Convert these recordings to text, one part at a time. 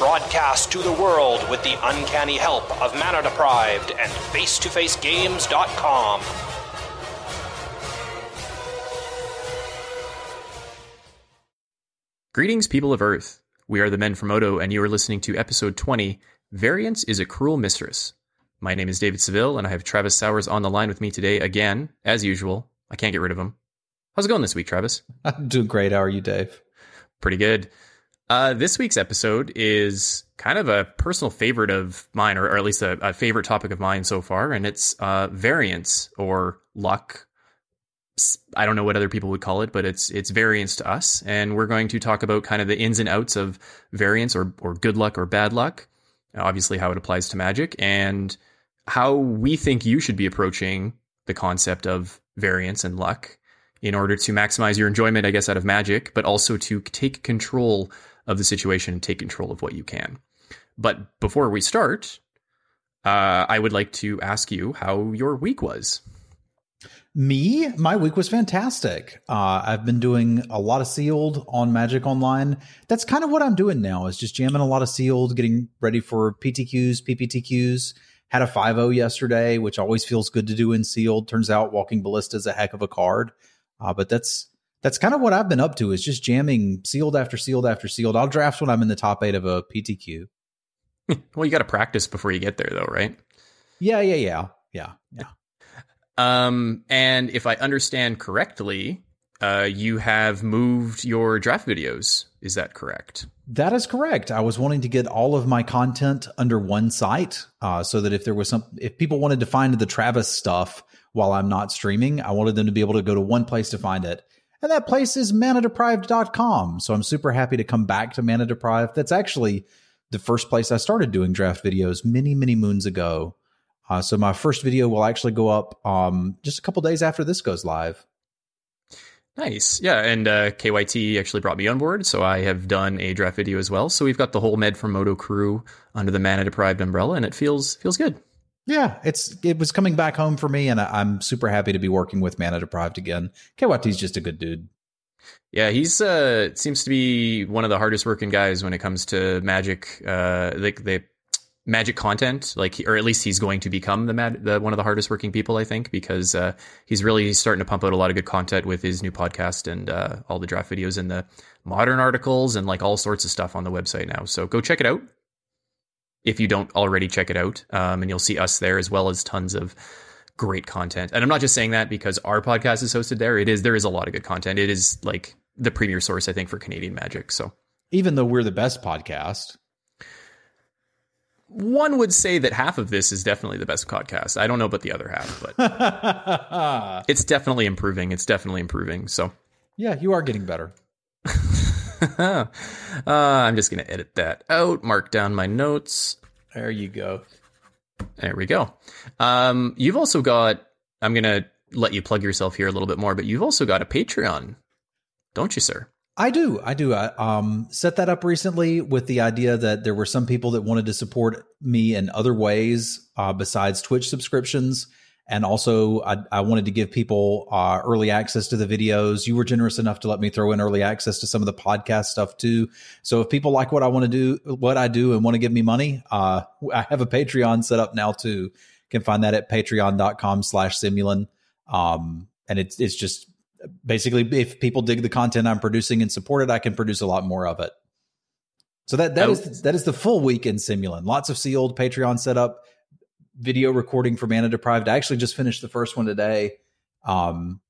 Broadcast to the world with the uncanny help of Mana Deprived and FaceToFaceGames.com. Greetings, people of Earth. We are the Men from Moto, and you are listening to episode 20 Variance is a Cruel Mistress. My name is David Seville, and I have Travis Sowers on the line with me today again, as usual. I can't get rid of him. How's it going this week, Travis? I'm doing great. How are you, Dave? Pretty good. Uh, this week's episode is kind of a personal favorite of mine, or, or at least a, a, favorite topic of mine so far, and it's uh, variance or luck. I don't know what other people would call it, but it's it's variance to us, and we're going to talk about kind of the ins and outs of variance or or good luck or bad luck, obviously how it applies to magic, and how we think you should be approaching the concept of variance and luck in order to maximize your enjoyment, I guess, out of magic, but also to take control of the situation and take control of what you can. But before we start, uh, I would like to ask you how your week was. Me, my week was fantastic. Uh, I've been doing a lot of sealed on Magic Online. That's kind of what I'm doing now. Is just jamming a lot of sealed, getting ready for PTQs, PPTQs. Had a 5 yesterday, which always feels good to do in sealed. Turns out Walking Ballista is a heck of a card. Uh, but that's that's kind of what I've been up to is just jamming sealed after sealed after sealed. I'll draft when I'm in the top eight of a PTQ. well, you got to practice before you get there, though, right? Yeah, yeah, yeah, yeah, yeah. Um, and if I understand correctly, uh, you have moved your draft videos. Is that correct? That is correct. I was wanting to get all of my content under one site, uh, so that if there was some, if people wanted to find the Travis stuff while I'm not streaming, I wanted them to be able to go to one place to find it. And that place is manadeprived.com. So I'm super happy to come back to Mana Deprived. That's actually the first place I started doing draft videos many, many moons ago. Uh, so my first video will actually go up um, just a couple days after this goes live. Nice. Yeah. And uh, KYT actually brought me on board. So I have done a draft video as well. So we've got the whole Men from Moto crew under the Mana Deprived umbrella, and it feels feels good. Yeah, it's it was coming back home for me, and I, am super happy to be working with Mana Deprived again. KYT's just a good dude. Yeah, he's uh seems to be one of the hardest working guys when it comes to magic. Uh, like the magic content, like or at least he's going to become the mad the one of the hardest working people, I think, because uh, he's really starting to pump out a lot of good content with his new podcast and uh, all the draft videos and the modern articles and like all sorts of stuff on the website now. So go check it out if you don't already check it out. Um, and you'll see us there as well as tons of great content. And I'm not just saying that because our podcast is hosted there. It is there is a lot of good content. It is like the premier source, I think, for Canadian magic. So even though we're the best podcast. One would say that half of this is definitely the best podcast. I don't know about the other half, but it's definitely improving. It's definitely improving. So, yeah, you are getting better. uh, I'm just going to edit that out, mark down my notes. There you go. There we go. Um, you've also got, I'm going to let you plug yourself here a little bit more, but you've also got a Patreon, don't you, sir? I do. I do. I um, set that up recently with the idea that there were some people that wanted to support me in other ways uh, besides Twitch subscriptions. And also, I, I wanted to give people uh, early access to the videos. You were generous enough to let me throw in early access to some of the podcast stuff too. So if people like what I want to do, what I do, and want to give me money, uh, I have a Patreon set up now too. You can find that at patreon.com slash simulan. Um, and it's, it's just basically if people dig the content I'm producing and support it, I can produce a lot more of it. So that, that is, that is the full week in Simulan. Lots of sealed Patreon setup video recording for Mana Deprived. I actually just finished the first one today. Um,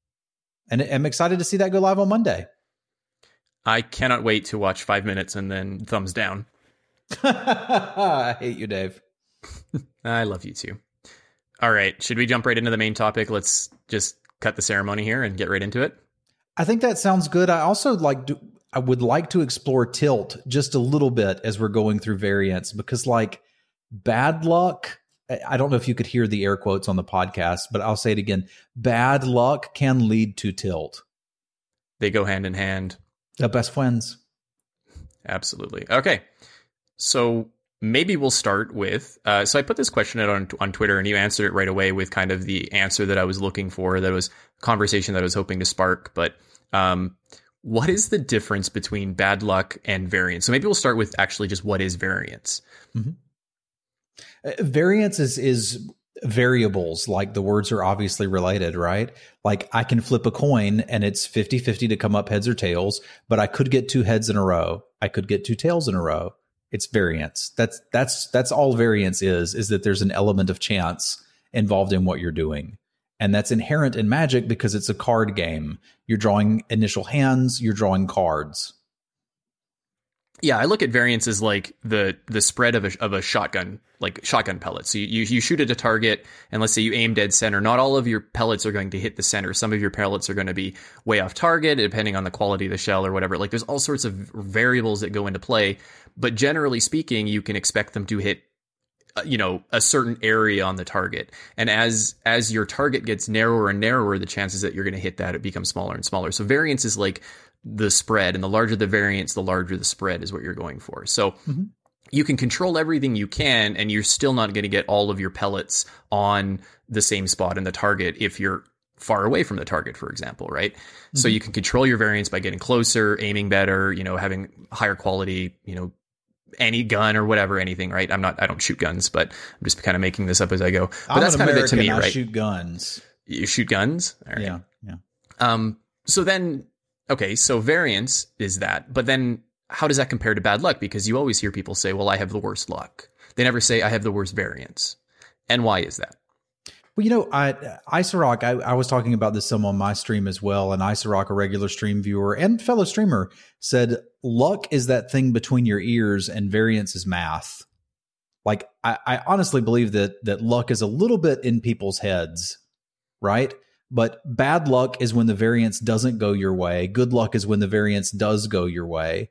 and I'm excited to see that go live on Monday. I cannot wait to watch five minutes and then thumbs down. I hate you, Dave. I love you too. All right. Should we jump right into the main topic? Let's just cut the ceremony here and get right into it. I think that sounds good. I also like I would like to explore tilt just a little bit as we're going through variants because like bad luck I don't know if you could hear the air quotes on the podcast, but I'll say it again. Bad luck can lead to tilt. They go hand in hand. They're best friends. Absolutely. Okay. So maybe we'll start with. Uh, so I put this question out on on Twitter, and you answered it right away with kind of the answer that I was looking for. That was conversation that I was hoping to spark. But um, what is the difference between bad luck and variance? So maybe we'll start with actually just what is variance. Mm-hmm. Uh, variance is is variables like the words are obviously related right? Like i can flip a coin and it's 50-50 to come up heads or tails but i could get two heads in a row. I could get two tails in a row. It's variance. That's that's that's all variance is is that there's an element of chance involved in what you're doing. And that's inherent in magic because it's a card game. You're drawing initial hands you're drawing cards yeah, I look at variance as like the the spread of a of a shotgun, like shotgun pellets. So you, you, you shoot at a target, and let's say you aim dead center. Not all of your pellets are going to hit the center. Some of your pellets are going to be way off target, depending on the quality of the shell or whatever. Like there's all sorts of variables that go into play. But generally speaking, you can expect them to hit uh, you know a certain area on the target and as as your target gets narrower and narrower the chances that you're going to hit that it becomes smaller and smaller so variance is like the spread and the larger the variance the larger the spread is what you're going for so mm-hmm. you can control everything you can and you're still not going to get all of your pellets on the same spot in the target if you're far away from the target for example right mm-hmm. so you can control your variance by getting closer aiming better you know having higher quality you know any gun or whatever, anything, right? I'm not, I don't shoot guns, but I'm just kind of making this up as I go. But I'm that's kind American, of it to me, I right? shoot guns. You shoot guns? Yeah. Yeah. Um, so then okay, so variance is that, but then how does that compare to bad luck? Because you always hear people say, well, I have the worst luck. They never say, I have the worst variance. And why is that? Well, you know, I I, I was talking about this some on my stream as well. And Icerock, a regular stream viewer and fellow streamer, said, luck is that thing between your ears and variance is math. Like I, I honestly believe that that luck is a little bit in people's heads, right? But bad luck is when the variance doesn't go your way. Good luck is when the variance does go your way.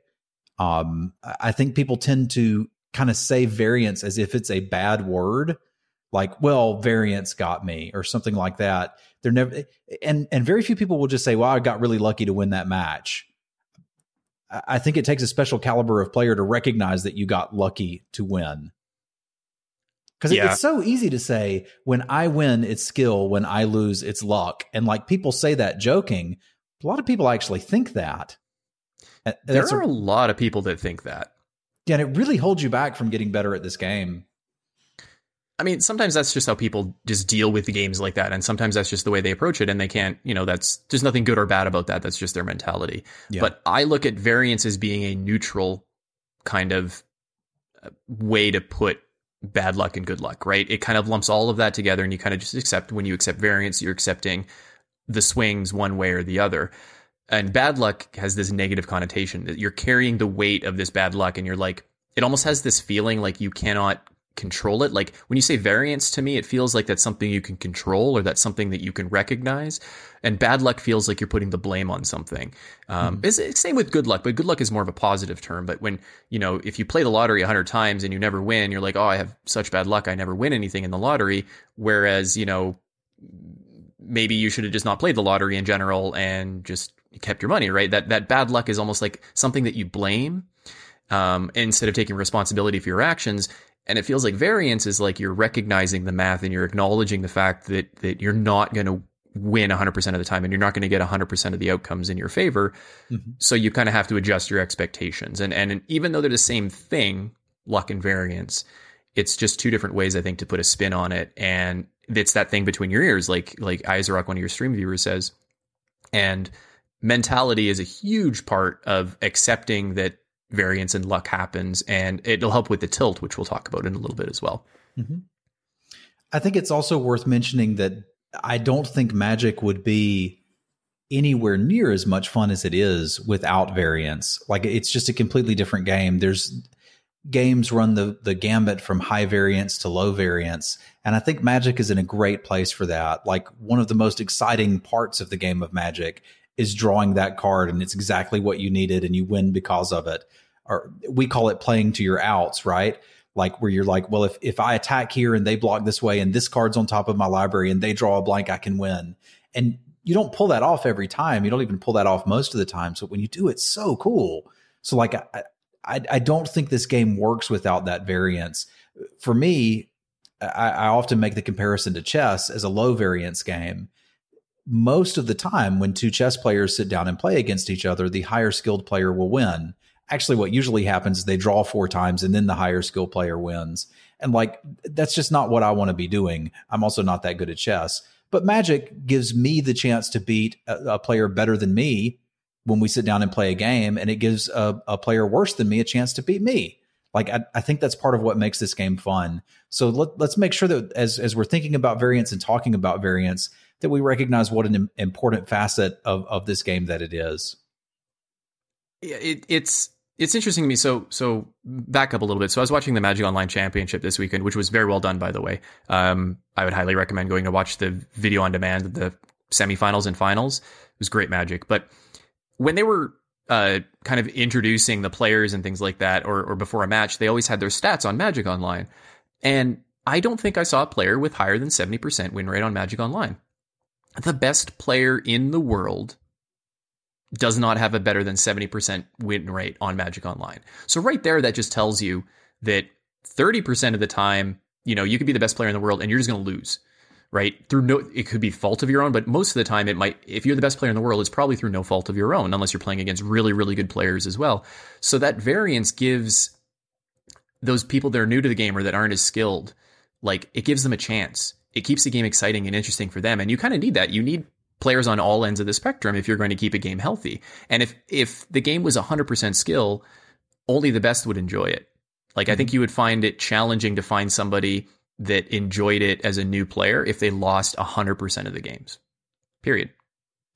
Um, I think people tend to kind of say variance as if it's a bad word, like, well, variance got me or something like that. They're never, and, and very few people will just say, well, I got really lucky to win that match. I think it takes a special caliber of player to recognize that you got lucky to win. Because yeah. it's so easy to say, when I win, it's skill. When I lose, it's luck. And like people say that joking. A lot of people actually think that. And there are a, a lot of people that think that. Yeah, and it really holds you back from getting better at this game. I mean, sometimes that's just how people just deal with the games like that, and sometimes that's just the way they approach it, and they can't, you know, that's there's nothing good or bad about that. That's just their mentality. Yeah. But I look at variance as being a neutral kind of uh, way to put bad luck and good luck, right? It kind of lumps all of that together and you kind of just accept when you accept variance, you're accepting the swings one way or the other. And bad luck has this negative connotation that you're carrying the weight of this bad luck and you're like, it almost has this feeling like you cannot control it. Like when you say variance to me, it feels like that's something you can control or that's something that you can recognize. And bad luck feels like you're putting the blame on something. Um, mm. it's, it's same with good luck, but good luck is more of a positive term. But when, you know, if you play the lottery a hundred times and you never win, you're like, oh, I have such bad luck. I never win anything in the lottery. Whereas, you know, maybe you should have just not played the lottery in general and just kept your money, right? That, that bad luck is almost like something that you blame. Um, instead of taking responsibility for your actions. And it feels like variance is like you're recognizing the math and you're acknowledging the fact that that you're not going to win 100% of the time and you're not going to get 100% of the outcomes in your favor. Mm-hmm. So you kind of have to adjust your expectations. And and even though they're the same thing, luck and variance, it's just two different ways I think to put a spin on it and it's that thing between your ears like like Isaac one of your stream viewers says. And mentality is a huge part of accepting that variance and luck happens, and it'll help with the tilt, which we'll talk about in a little bit as well. Mm-hmm. I think it's also worth mentioning that I don't think Magic would be anywhere near as much fun as it is without variance. Like it's just a completely different game. There's games run the the gambit from high variance to low variance, and I think Magic is in a great place for that. Like one of the most exciting parts of the game of Magic is drawing that card and it's exactly what you needed and you win because of it. Or we call it playing to your outs, right? like where you're like, well, if if I attack here and they block this way and this card's on top of my library and they draw a blank, I can win. And you don't pull that off every time. You don't even pull that off most of the time. So when you do, it's so cool. So like I I, I don't think this game works without that variance. For me, I, I often make the comparison to chess as a low variance game. Most of the time, when two chess players sit down and play against each other, the higher skilled player will win actually what usually happens is they draw four times and then the higher skill player wins. And like that's just not what I want to be doing. I'm also not that good at chess. But Magic gives me the chance to beat a, a player better than me when we sit down and play a game, and it gives a, a player worse than me a chance to beat me. Like I, I, think that's part of what makes this game fun. So let, us make sure that as as we're thinking about variance and talking about variance, that we recognize what an important facet of of this game that it is. It, it's it's interesting to me. So, so back up a little bit. So, I was watching the Magic Online Championship this weekend, which was very well done, by the way. Um, I would highly recommend going to watch the video on demand of the semifinals and finals. It was great Magic. But when they were uh, kind of introducing the players and things like that, or, or before a match, they always had their stats on Magic Online. And I don't think I saw a player with higher than 70% win rate on Magic Online. The best player in the world does not have a better than 70% win rate on Magic Online. So right there, that just tells you that 30% of the time, you know, you could be the best player in the world and you're just going to lose, right? Through no, it could be fault of your own, but most of the time it might, if you're the best player in the world, it's probably through no fault of your own, unless you're playing against really, really good players as well. So that variance gives those people that are new to the game or that aren't as skilled, like it gives them a chance. It keeps the game exciting and interesting for them. And you kind of need that. You need players on all ends of the spectrum if you're going to keep a game healthy. And if if the game was 100% skill, only the best would enjoy it. Like I think mm-hmm. you would find it challenging to find somebody that enjoyed it as a new player if they lost 100% of the games. Period.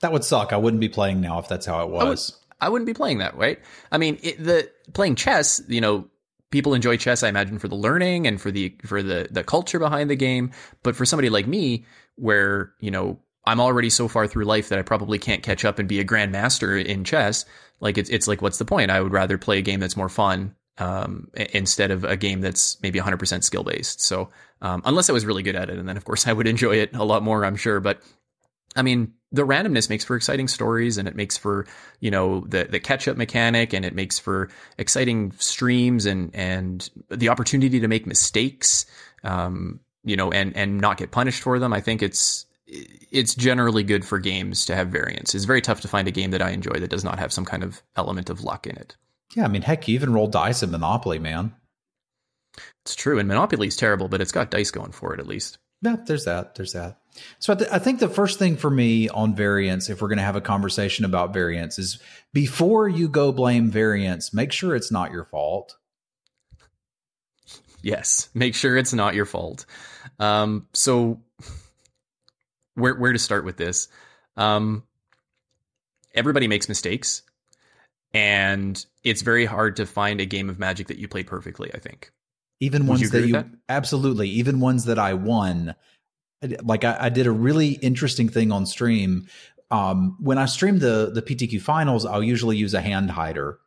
That would suck. I wouldn't be playing now if that's how it was. I, would, not be playing that, right? I mean, it, the playing chess, you know, people enjoy chess I imagine for the learning and for the for the the culture behind the game, but for somebody like me where, you know, I'm already so far through life that I probably can't catch up and be a grandmaster in chess. Like it's it's like what's the point? I would rather play a game that's more fun um, instead of a game that's maybe 100% skill based. So um, unless I was really good at it, and then of course I would enjoy it a lot more, I'm sure. But I mean, the randomness makes for exciting stories, and it makes for you know the the catch up mechanic, and it makes for exciting streams and and the opportunity to make mistakes. Um, you know, and and not get punished for them. I think it's it's generally good for games to have variance. It's very tough to find a game that I enjoy that does not have some kind of element of luck in it. Yeah, I mean, heck, you even roll dice in Monopoly, man. It's true, and Monopoly is terrible, but it's got dice going for it at least. Yeah, there's that. There's that. So I, th- I think the first thing for me on variance, if we're going to have a conversation about variance, is before you go blame variance, make sure it's not your fault. Yes, make sure it's not your fault. Um, so where where to start with this. Um, everybody makes mistakes, and it's very hard to find a game of Magic that you play perfectly. I think even Would ones you that you that? absolutely even ones that I won. Like I, I did a really interesting thing on stream. Um, when I stream the the PTQ finals, I'll usually use a hand hider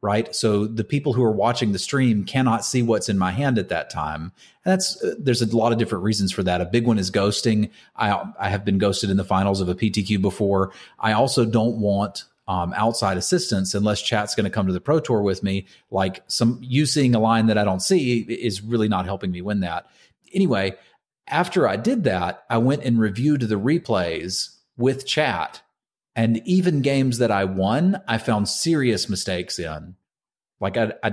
right? So the people who are watching the stream cannot see what's in my hand at that time. And that's uh, there's a lot of different reasons for that. A big one is ghosting. I I have been ghosted in the finals of a PTQ before. I also don't want um, outside assistance unless chat's going to come to the pro tour with me. Like some you seeing a line that I don't see is really not helping me win that. Anyway, after I did that, I went and reviewed the replays with chat and even games that I won, I found serious mistakes in. Like I, I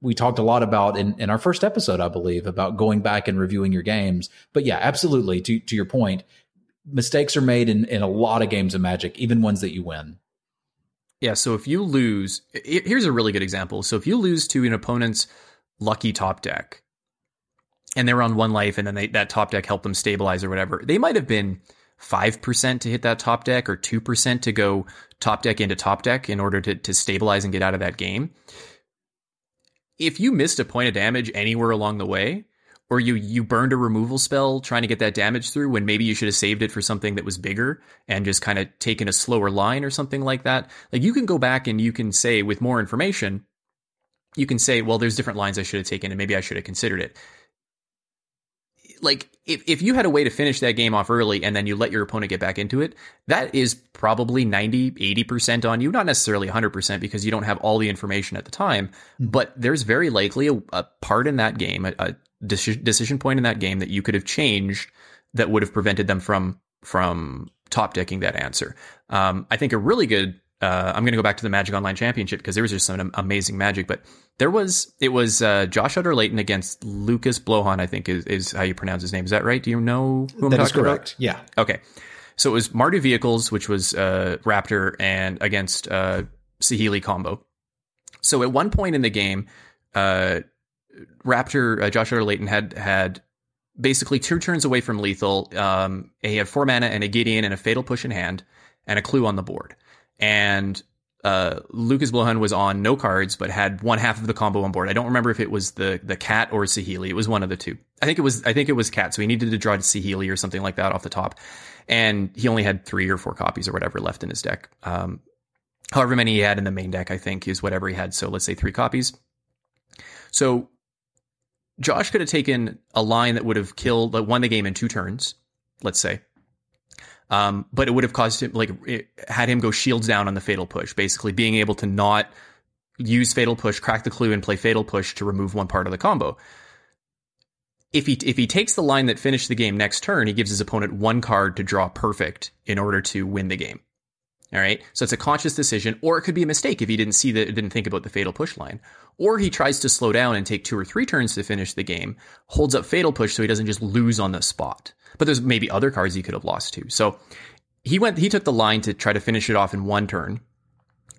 we talked a lot about in, in our first episode, I believe, about going back and reviewing your games. But yeah, absolutely. To to your point, mistakes are made in, in a lot of games of Magic, even ones that you win. Yeah. So if you lose, here's a really good example. So if you lose to an opponent's lucky top deck, and they're on one life, and then they, that top deck helped them stabilize or whatever, they might have been 5% to hit that top deck or 2% to go top deck into top deck in order to, to stabilize and get out of that game. If you missed a point of damage anywhere along the way, or you you burned a removal spell trying to get that damage through when maybe you should have saved it for something that was bigger and just kind of taken a slower line or something like that. Like you can go back and you can say with more information, you can say, well, there's different lines I should have taken and maybe I should have considered it. Like if, if you had a way to finish that game off early and then you let your opponent get back into it, that is probably 90, 80% on you. Not necessarily 100% because you don't have all the information at the time, mm-hmm. but there's very likely a, a part in that game, a, a decision point in that game that you could have changed that would have prevented them from, from top decking that answer. Um, I think a really good uh, I'm going to go back to the Magic Online Championship because there was just some amazing magic. But there was it was uh, Josh Utter-Leyton against Lukas Blohon. I think is, is how you pronounce his name. Is that right? Do you know who I'm that talking correct. About? Yeah. Okay. So it was Mardu Vehicles, which was uh, Wrapter, and against uh, Saheeli combo. So at one point in the game, uh, Wrapter uh, Josh Utter-Leyton had had basically two turns away from lethal. Um, he had four mana and a Gideon and a Fatal Push in hand and a Clue on the board and uh, Lukas Blohon was on no cards, but had one half of the combo on board. I don't remember if it was the the cat or Saheeli. It was one of the two. I think it was I think it was cat. So he needed to draw to Saheeli or something like that off the top, and he only had three or four copies or whatever left in his deck. Um, however many he had in the main deck, I think is whatever he had. So let's say three copies. So Josh could have taken a line that would have killed, like, won the game in two turns. Let's say um, but it would have caused him, like, it had him go shields down on the fatal push, basically being able to not use fatal push, crack the clue, and play fatal push to remove one part of the combo. If he if he takes the line that finished the game next turn, he gives his opponent one card to draw perfect in order to win the game. All right. So it's a conscious decision, or it could be a mistake if he didn't see that, didn't think about the fatal push line. Or he tries to slow down and take two or three turns to finish the game, holds up fatal push so he doesn't just lose on the spot. But there's maybe other cards he could have lost too. So he went, he took the line to try to finish it off in one turn,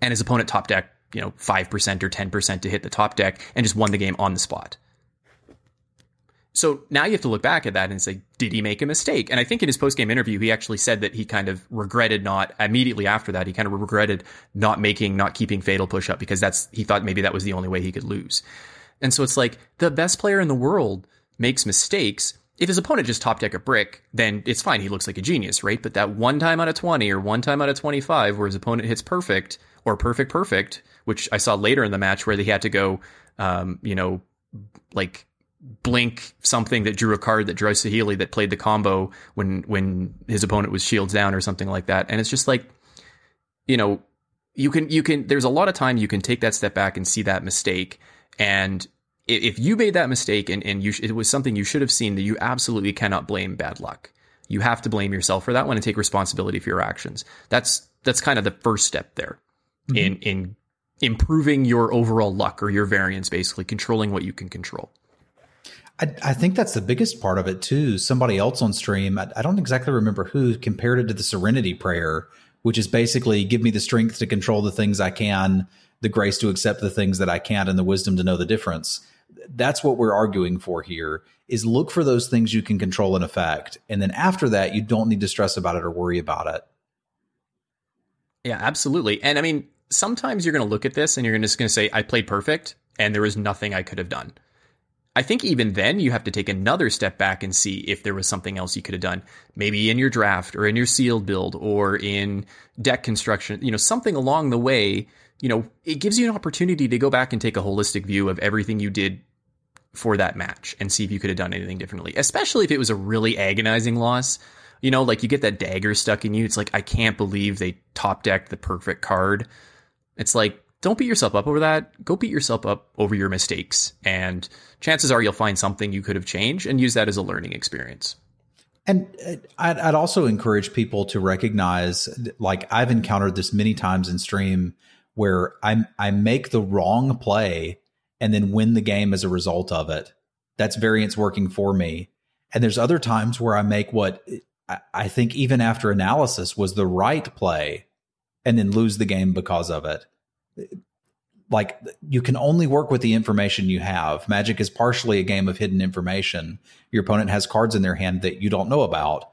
and his opponent top deck, you know, 5% or 10% to hit the top deck and just won the game on the spot. So now you have to look back at that and say, did he make a mistake? And I think in his post game interview, he actually said that he kind of regretted not immediately after that. He kind of regretted not making, not keeping fatal push up because that's, he thought maybe that was the only way he could lose. And so it's like the best player in the world makes mistakes. If his opponent just top deck a brick, then it's fine. He looks like a genius, right? But that one time out of 20 or one time out of 25 where his opponent hits perfect or perfect perfect, which I saw later in the match where he had to go, um, you know, like blink something that drew a card that drew Saheeli that played the combo when when his opponent was shields down or something like that. And it's just like, you know, you can you can there's a lot of time you can take that step back and see that mistake. And if you made that mistake and, and you it was something you should have seen that you absolutely cannot blame bad luck. You have to blame yourself for that one and take responsibility for your actions. That's that's kind of the first step there mm-hmm. in in improving your overall luck or your variance, basically controlling what you can control. I, I, think that's the biggest part of it too. Somebody else on stream, I, I, don't exactly remember who, compared it to the Serenity Prayer, which is basically give me the strength to control the things I can, the grace to accept the things that I can't, and the wisdom to know the difference. That's what we're arguing for here. Is look for those things you can control and affect, and then after that, you don't need to stress about it or worry about it. Yeah, absolutely. And I mean, sometimes you're going to look at this and you're just going to say, "I played perfect, and there was nothing I could have done." I think even then you have to take another step back and see if there was something else you could have done. Maybe in your draft or in your sealed build or in deck construction, you know, something along the way, you know, it gives you an opportunity to go back and take a holistic view of everything you did for that match and see if you could have done anything differently, especially if it was a really agonizing loss. You know, like you get that dagger stuck in you. It's like, I can't believe they top decked the perfect card. It's like, don't beat yourself up over that. Go beat yourself up over your mistakes. And chances are you'll find something you could have changed and use that as a learning experience. And uh, I'd, I'd, also encourage people to recognize, like I've encountered this many times in stream, where I I make the wrong play and then win the game as a result of it. That's variance working for me. And there's other times where I make what I think even after analysis was the right play, and then lose the game because of it like you can only work with the information you have. Magic is partially a game of hidden information. Your opponent has cards in their hand that you don't know about.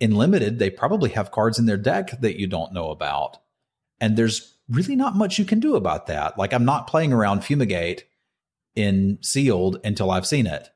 In limited, they probably have cards in their deck that you don't know about. And there's really not much you can do about that. Like I'm not playing around Fumigate in sealed until I've seen it.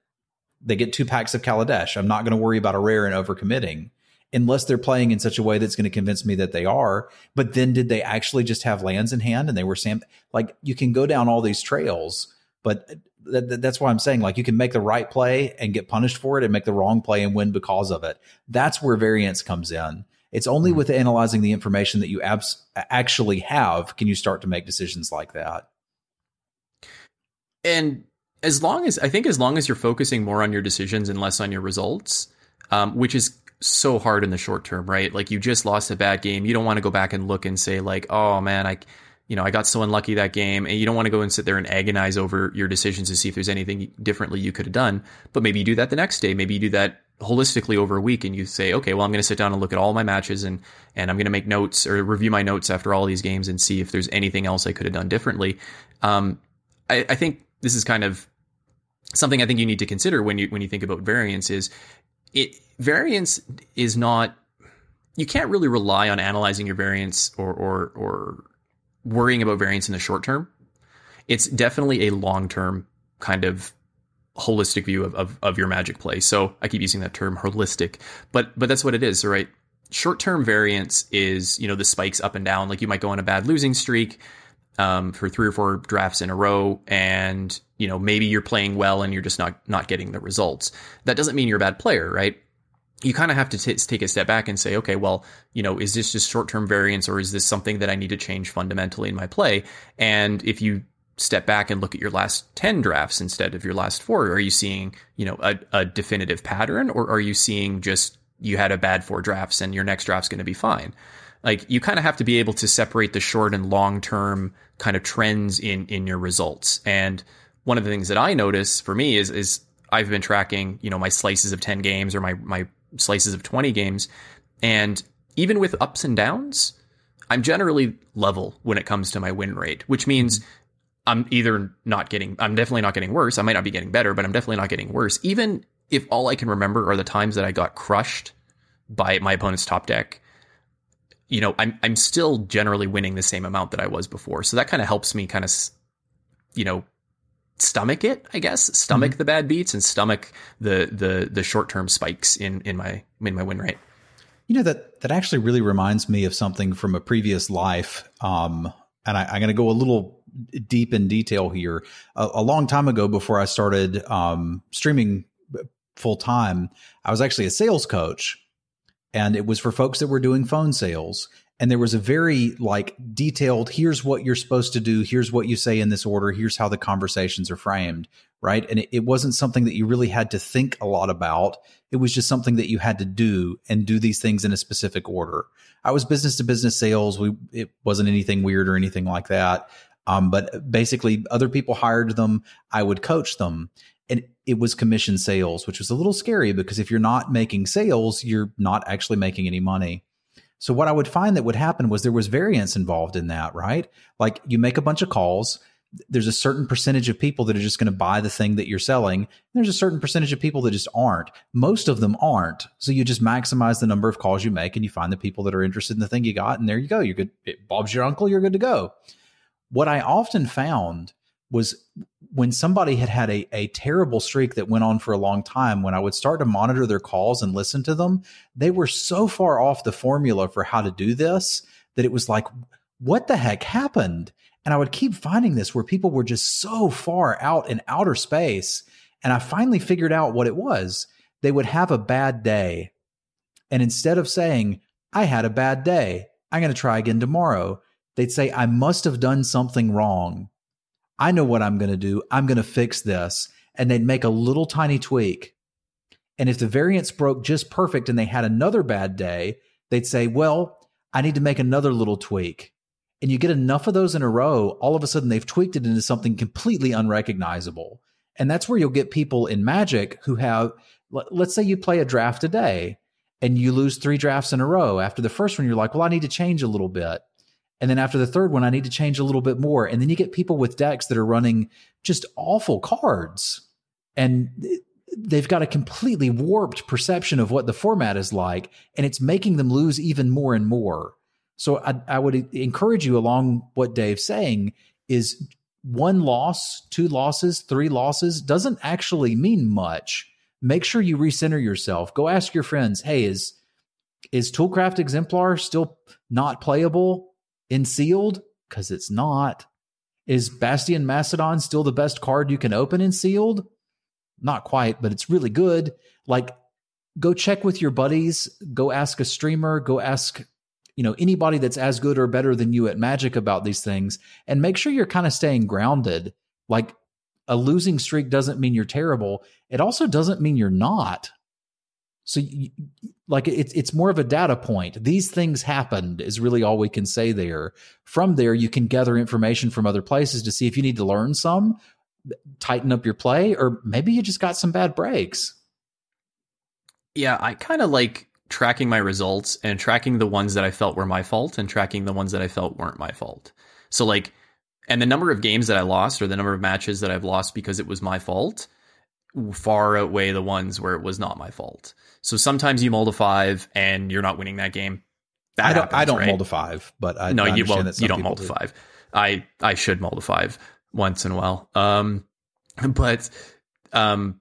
They get two packs of Kaladesh. I'm not going to worry about a rare and overcommitting unless they're playing in such a way that's going to convince me that they are. But then did they actually just have lands in hand and they were sam like you can go down all these trails But th- that's why I'm saying like you can make the right play and get punished for it and make the wrong play and win because of it. That's where variance comes in. It's only mm-hmm. with analyzing the information that you abs- actually have can you start to make decisions like that. And as long as I think as long as you're focusing more on your decisions and less on your results, um, which is so hard in the short term, right? Like you just lost a bad game. You don't want to go back and look and say like, oh man, I you know, I got so unlucky that game. And you don't want to go and sit there and agonize over your decisions to see if there's anything differently you could have done. But maybe you do that the next day. Maybe you do that holistically over a week and you say, okay, well, I'm going to sit down and look at all my matches and, and I'm going to make notes or review my notes after all these games and see if there's anything else I could have done differently. Um, I, I think this is kind of something I think you need to consider when you, when you think about variance is it, variance is not, you can't really rely on analyzing your variance or, or, or worrying about variance in the short term. It's definitely a long term kind of holistic view of, of, of your magic play. So I keep using that term holistic, but but that's what it is, right? Short term variance is you know the spikes up and down. Like you might go on a bad losing streak um, for three or four drafts in a row, and you know maybe you're playing well and you're just not not getting the results. That doesn't mean you're a bad player, right? you kind of have to t- take a step back and say, okay, well, you know, is this just short term variance or is this something that I need to change fundamentally in my play? And if you step back and look at your last 10 drafts instead of your last four, are you seeing, you know, a, a definitive pattern or are you seeing just you had a bad four drafts and your next draft's going to be fine? Like you kind of have to be able to separate the short and long term kind of trends in, in your results. And one of the things that I notice for me is, is I've been tracking, you know, my slices of 10 games or my, my slices of 20 games. And even with ups and downs, I'm generally level when it comes to my win rate, which means I'm either not getting, I'm definitely not getting worse. I might not be getting better, but I'm definitely not getting worse. Even if all I can remember are the times that I got crushed by my opponent's top deck, you know, I'm, I'm still generally winning the same amount that I was before. So that kind of helps me kind of, you know, stomach it, I guess, stomach mm-hmm. the bad beats and stomach the the the short term spikes in in my in my win rate. You know that that actually really reminds me of something from a previous life. Um, and I, am going to go a little deep in detail here. A, a long time ago, before I started um, streaming full time, I was actually a sales coach, and it was for folks that were doing phone sales. And there was a very like detailed here's what you're supposed to do. Here's what you say in this order. Here's how the conversations are framed. Right? And it, it, wasn't something that you really had to think a lot about. It was just something that you had to do and do these things in a specific order. I was business to business sales. We it wasn't anything weird or anything like that. Um, but basically other people hired them. I would coach them and it was commission sales which was a little scary because if you're not making sales you're not actually making any money so what I would find that would happen was there was variance involved in that, right? Like you make a bunch of calls, there's a certain percentage of people that are just going to buy the thing that you're selling. There's a certain percentage of people that just aren't. Most of them aren't. So you just maximize the number of calls you make and you find the people that are interested in the thing you got and there you go. You're good. Bob's your uncle, you're good to go. What I often found was when somebody had had a, a terrible streak that went on for a long time, when I would start to monitor their calls and listen to them, they were so far off the formula for how to do this that it was like, what the heck happened? And I would keep finding this where people were just so far out in outer space. And I finally figured out what it was. They would have a bad day. And instead of saying, I had a bad day, I'm going to try again tomorrow, they'd say, I must have done something wrong. I know what I'm going to do. I'm going to fix this. And they'd make a little tiny tweak. And if the variance broke just perfect and they had another bad day, they'd say, well, I need to make another little tweak. And you get enough of those in a row, all of a sudden they've tweaked it into something completely unrecognizable. And that's where you'll get people in Magic who have, let's say you play a draft a day and you lose three drafts in a row. After the first one, you're like, well, I need to change a little bit. And then after the third one, I need to change a little bit more. And then you get people with decks that are running just awful cards. And they've got a completely warped perception of what the format is like. And it's making them lose even more and more. So I, I would encourage you along what Dave's saying is one loss, two losses, three losses doesn't actually mean much. Make sure you recenter yourself. Go ask your friends, hey, is is Toolcraft Exemplar still not playable? In sealed? Because it's not. Is Bastion Mastodon still the best card you can open in sealed? Not quite, but it's really good. Like, go check with your buddies, go ask a streamer, go ask you know anybody that's as good or better than you at magic about these things. And make sure you're kind of staying grounded. Like a losing streak doesn't mean you're terrible. It also doesn't mean you're not so you, like it's it's more of a data point. These things happened is really all we can say there. From there you can gather information from other places to see if you need to learn some tighten up your play or maybe you just got some bad breaks. Yeah i kind of like tracking my results and tracking the ones that I felt were my fault and tracking the ones that I felt weren't my fault. So like and the number of games that I lost or the number of matches that I've lost because it was my fault far outweigh the ones where it was not my fault. So sometimes you mold a five and you're not winning that game. That I don't. happens, I don't right? mold a five, but I no, I you well, you don't people mold a do. five. I I should mold a five once in a while. Um, but um,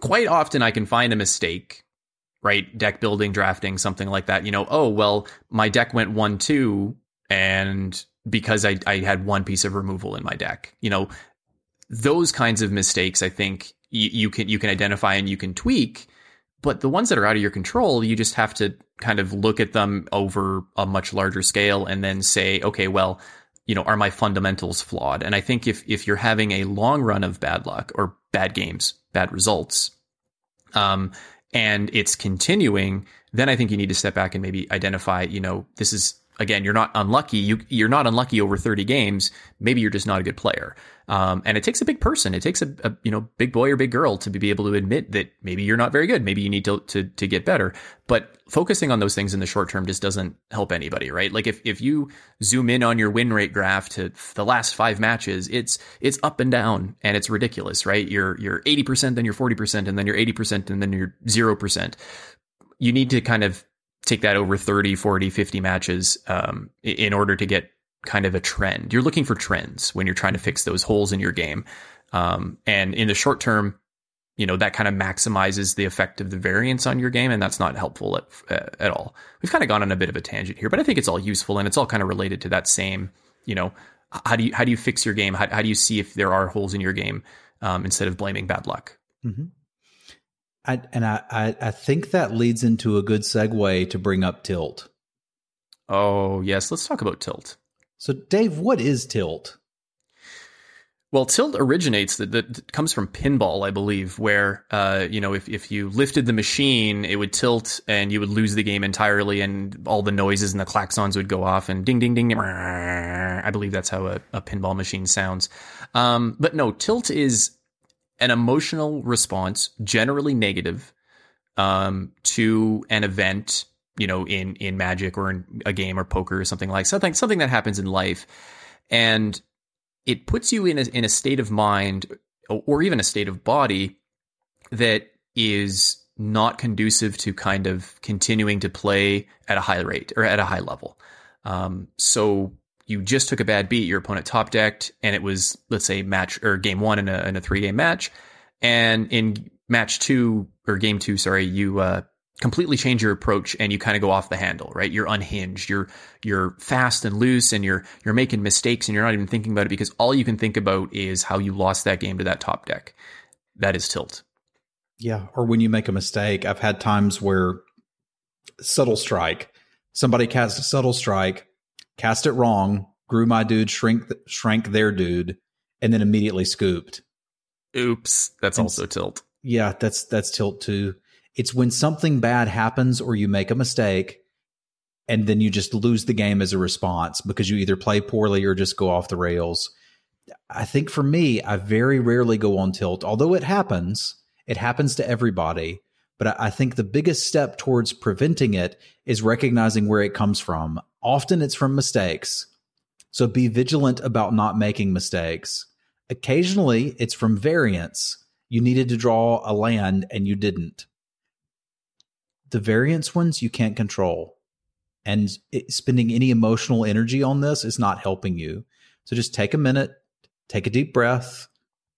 quite often I can find a mistake, right? Deck building, drafting, something like that. You know, oh well, my deck went one two, and because I I had one piece of removal in my deck, you know, those kinds of mistakes. I think you, you can you can identify and you can tweak. But the ones that are out of your control, you just have to kind of look at them over a much larger scale and then say, okay, well, you know, are my fundamentals flawed? And I think if if you're having a long run of bad luck or bad games, bad results, um, and it's continuing, then I think you need to step back and maybe identify, you know, this is again, you're not unlucky. You you're not unlucky over 30 games. Maybe you're just not a good player. Um, and it takes a big person. It takes a, a you know big boy or big girl to be able to admit that maybe you're not very good. Maybe you need to to to get better. But focusing on those things in the short term just doesn't help anybody, right? Like if if you zoom in on your win rate graph to the last five matches, it's it's up and down and it's ridiculous, right? You're you're 80%, then you're 40%, and then you're 80%, and then you're 0%. You need to kind of take that over 30, 40, 50 matches um, in order to get kind of a trend. You're looking for trends when you're trying to fix those holes in your game. Um, and in the short term, you know, that kind of maximizes the effect of the variance on your game. And that's not helpful at, at all. We've kind of gone on a bit of a tangent here, but I think it's all useful and it's all kind of related to that same, you know, how do you, how do you fix your game? How, how do you see if there are holes in your game um, instead of blaming bad luck? Mhm. I, and I, I, I think that leads into a good segue to bring up tilt. Oh, yes. Let's talk about tilt. So, Dave, what is tilt? Well, tilt originates that that comes from pinball, I believe, where uh, you know if if you lifted the machine, it would tilt and you would lose the game entirely, and all the noises and the klaxons would go off and ding ding ding. ding I believe that's how a, a pinball machine sounds. Um, but no, tilt is an emotional response, generally negative, um, to an event. You know, in in Magic or in a game or poker or something like something something that happens in life, and it puts you in a, in a state of mind or even a state of body that is not conducive to kind of continuing to play at a high rate or at a high level. Um, so you just took a bad beat, your opponent top decked, and it was, let's say, match or game one in a, in a three game match. And in match two or game two, sorry, you, uh, completely change your approach and you kind of go off the handle, right? You're unhinged. You're you're fast and loose and you're you're making mistakes and you're not even thinking about it because all you can think about is how you lost that game to that top deck. That is tilt. Yeah. Or when you make a mistake, I've had times where subtle strike, somebody cast a subtle strike, cast it wrong, grew my dude, shrink shrank their dude, and then immediately scooped. Oops, that's And also tilt. Yeah, that's that's tilt too. It's when something bad happens or you make a mistake and then you just lose the game as a response because you either play poorly or just go off the rails. I think for me, I very rarely go on tilt, although it happens. It happens to everybody. But I think the biggest step towards preventing it is recognizing where it comes from. Often it's from mistakes. So be vigilant about not making mistakes. Occasionally it's from variance. You needed to draw a land and you didn't. The variance ones you can't control. And it, spending any emotional energy on this is not helping you. So just take a minute, take a deep breath,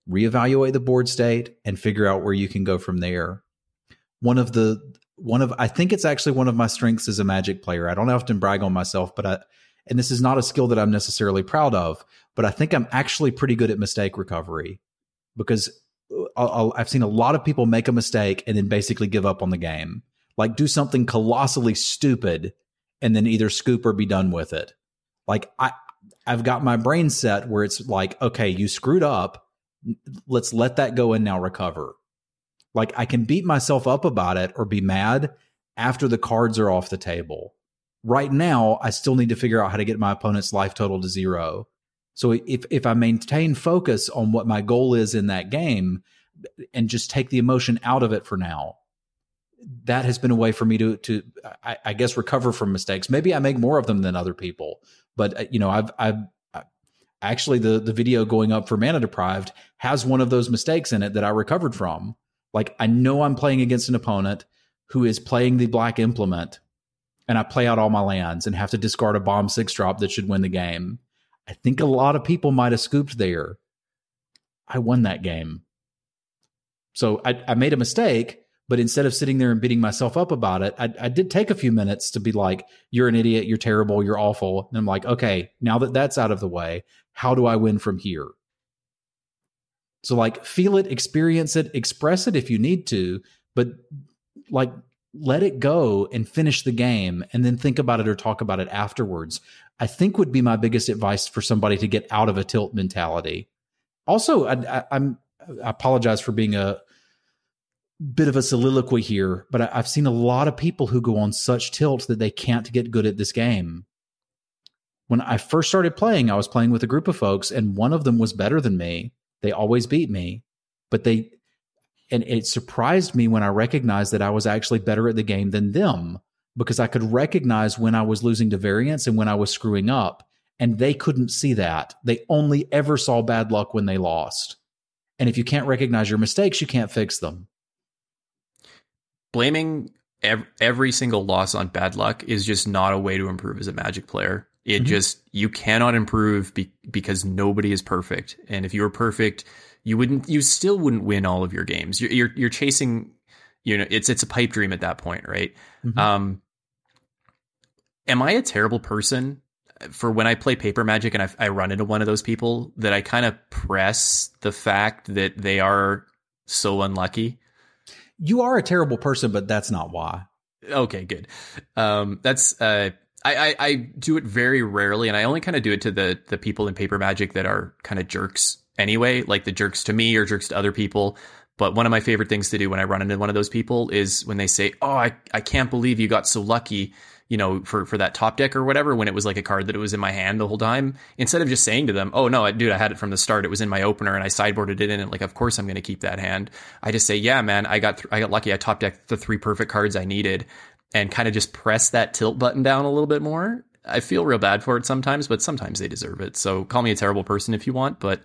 reevaluate the board state, and figure out where you can go from there. One of the one of I think it's actually one of my strengths as a magic player. I don't often brag on myself, but I and this is not a skill that I'm necessarily proud of, but I think I'm actually pretty good at mistake recovery because uh, i have seen a lot of people make a mistake and then basically give up on the game. Like do something colossally stupid and then either scoop or be done with it. Like I, I've got my brain set where it's like, okay, you screwed up. Let's let that go and now recover. Like I can beat myself up about it or be mad after the cards are off the table. Right now, I still need to figure out how to get my opponent's life total to zero. So if if I maintain focus on what my goal is in that game and just take the emotion out of it for now, that has been a way for me to to I, I guess recover from mistakes. Maybe I make more of them than other people, but uh, you know I've I've actually the the video going up for mana deprived has one of those mistakes in it that I recovered from. Like I know I'm playing against an opponent who is playing the black implement and I play out all my lands and have to discard a bomb six drop that should win the game. I think a lot of people might have scooped there. I won that game. So I, I made a mistake, but instead of sitting there and beating myself up about it, I, I did take a few minutes to be like, you're an idiot, you're terrible, you're awful. And I'm like, okay, now that that's out of the way, how do I win from here? So, like, feel it, experience it, express it if you need to, but like let it go and finish the game and then think about it or talk about it afterwards. I think would be my biggest advice for somebody to get out of a tilt mentality. Also, I, am I apologize for being a bit of a soliloquy here, but I, I've seen a lot of people who go on such tilt that they can't get good at this game. When I first started playing, I was playing with a group of folks, and one of them was better than me. They always beat me, but they and it surprised me when I recognized that I was actually better at the game than them because I could recognize when I was losing to variance and when I was screwing up. And they couldn't see that. They only ever saw bad luck when they lost. And if you can't recognize your mistakes, you can't fix them. Blaming every single loss on bad luck is just not a way to improve as a magic player. It mm-hmm. just, you cannot improve be- because nobody is perfect. And if you were perfect, you wouldn't you still wouldn't win all of your games. You're you're, you're chasing you know it's it's a pipe dream at that point, right? Mm-hmm. Um, am I a terrible person for when I play paper magic and I, I run into one of those people that I kind of press the fact that they are so unlucky? You are a terrible person, but that's not why. Okay, good. Um, that's uh, I, I, I do it very rarely, and I only kind of do it to the the people in paper magic that are kind of jerks anyway, like the jerks to me or jerks to other people. But one of my favorite things to do when I run into one of those people is when they say, "Oh, I, I can't believe you got so lucky," you know, for for that top deck or whatever, when it was like a card that it was in my hand the whole time. Instead of just saying to them, "Oh no, dude, I had it from the start. It was in my opener, and I sideboarded it in." And like, of course, I'm going to keep that hand. I just say, "Yeah, man, I got th- I got lucky. I top decked the three perfect cards I needed." And kind of just press that tilt button down a little bit more. I feel real bad for it sometimes, but sometimes they deserve it. So call me a terrible person if you want, but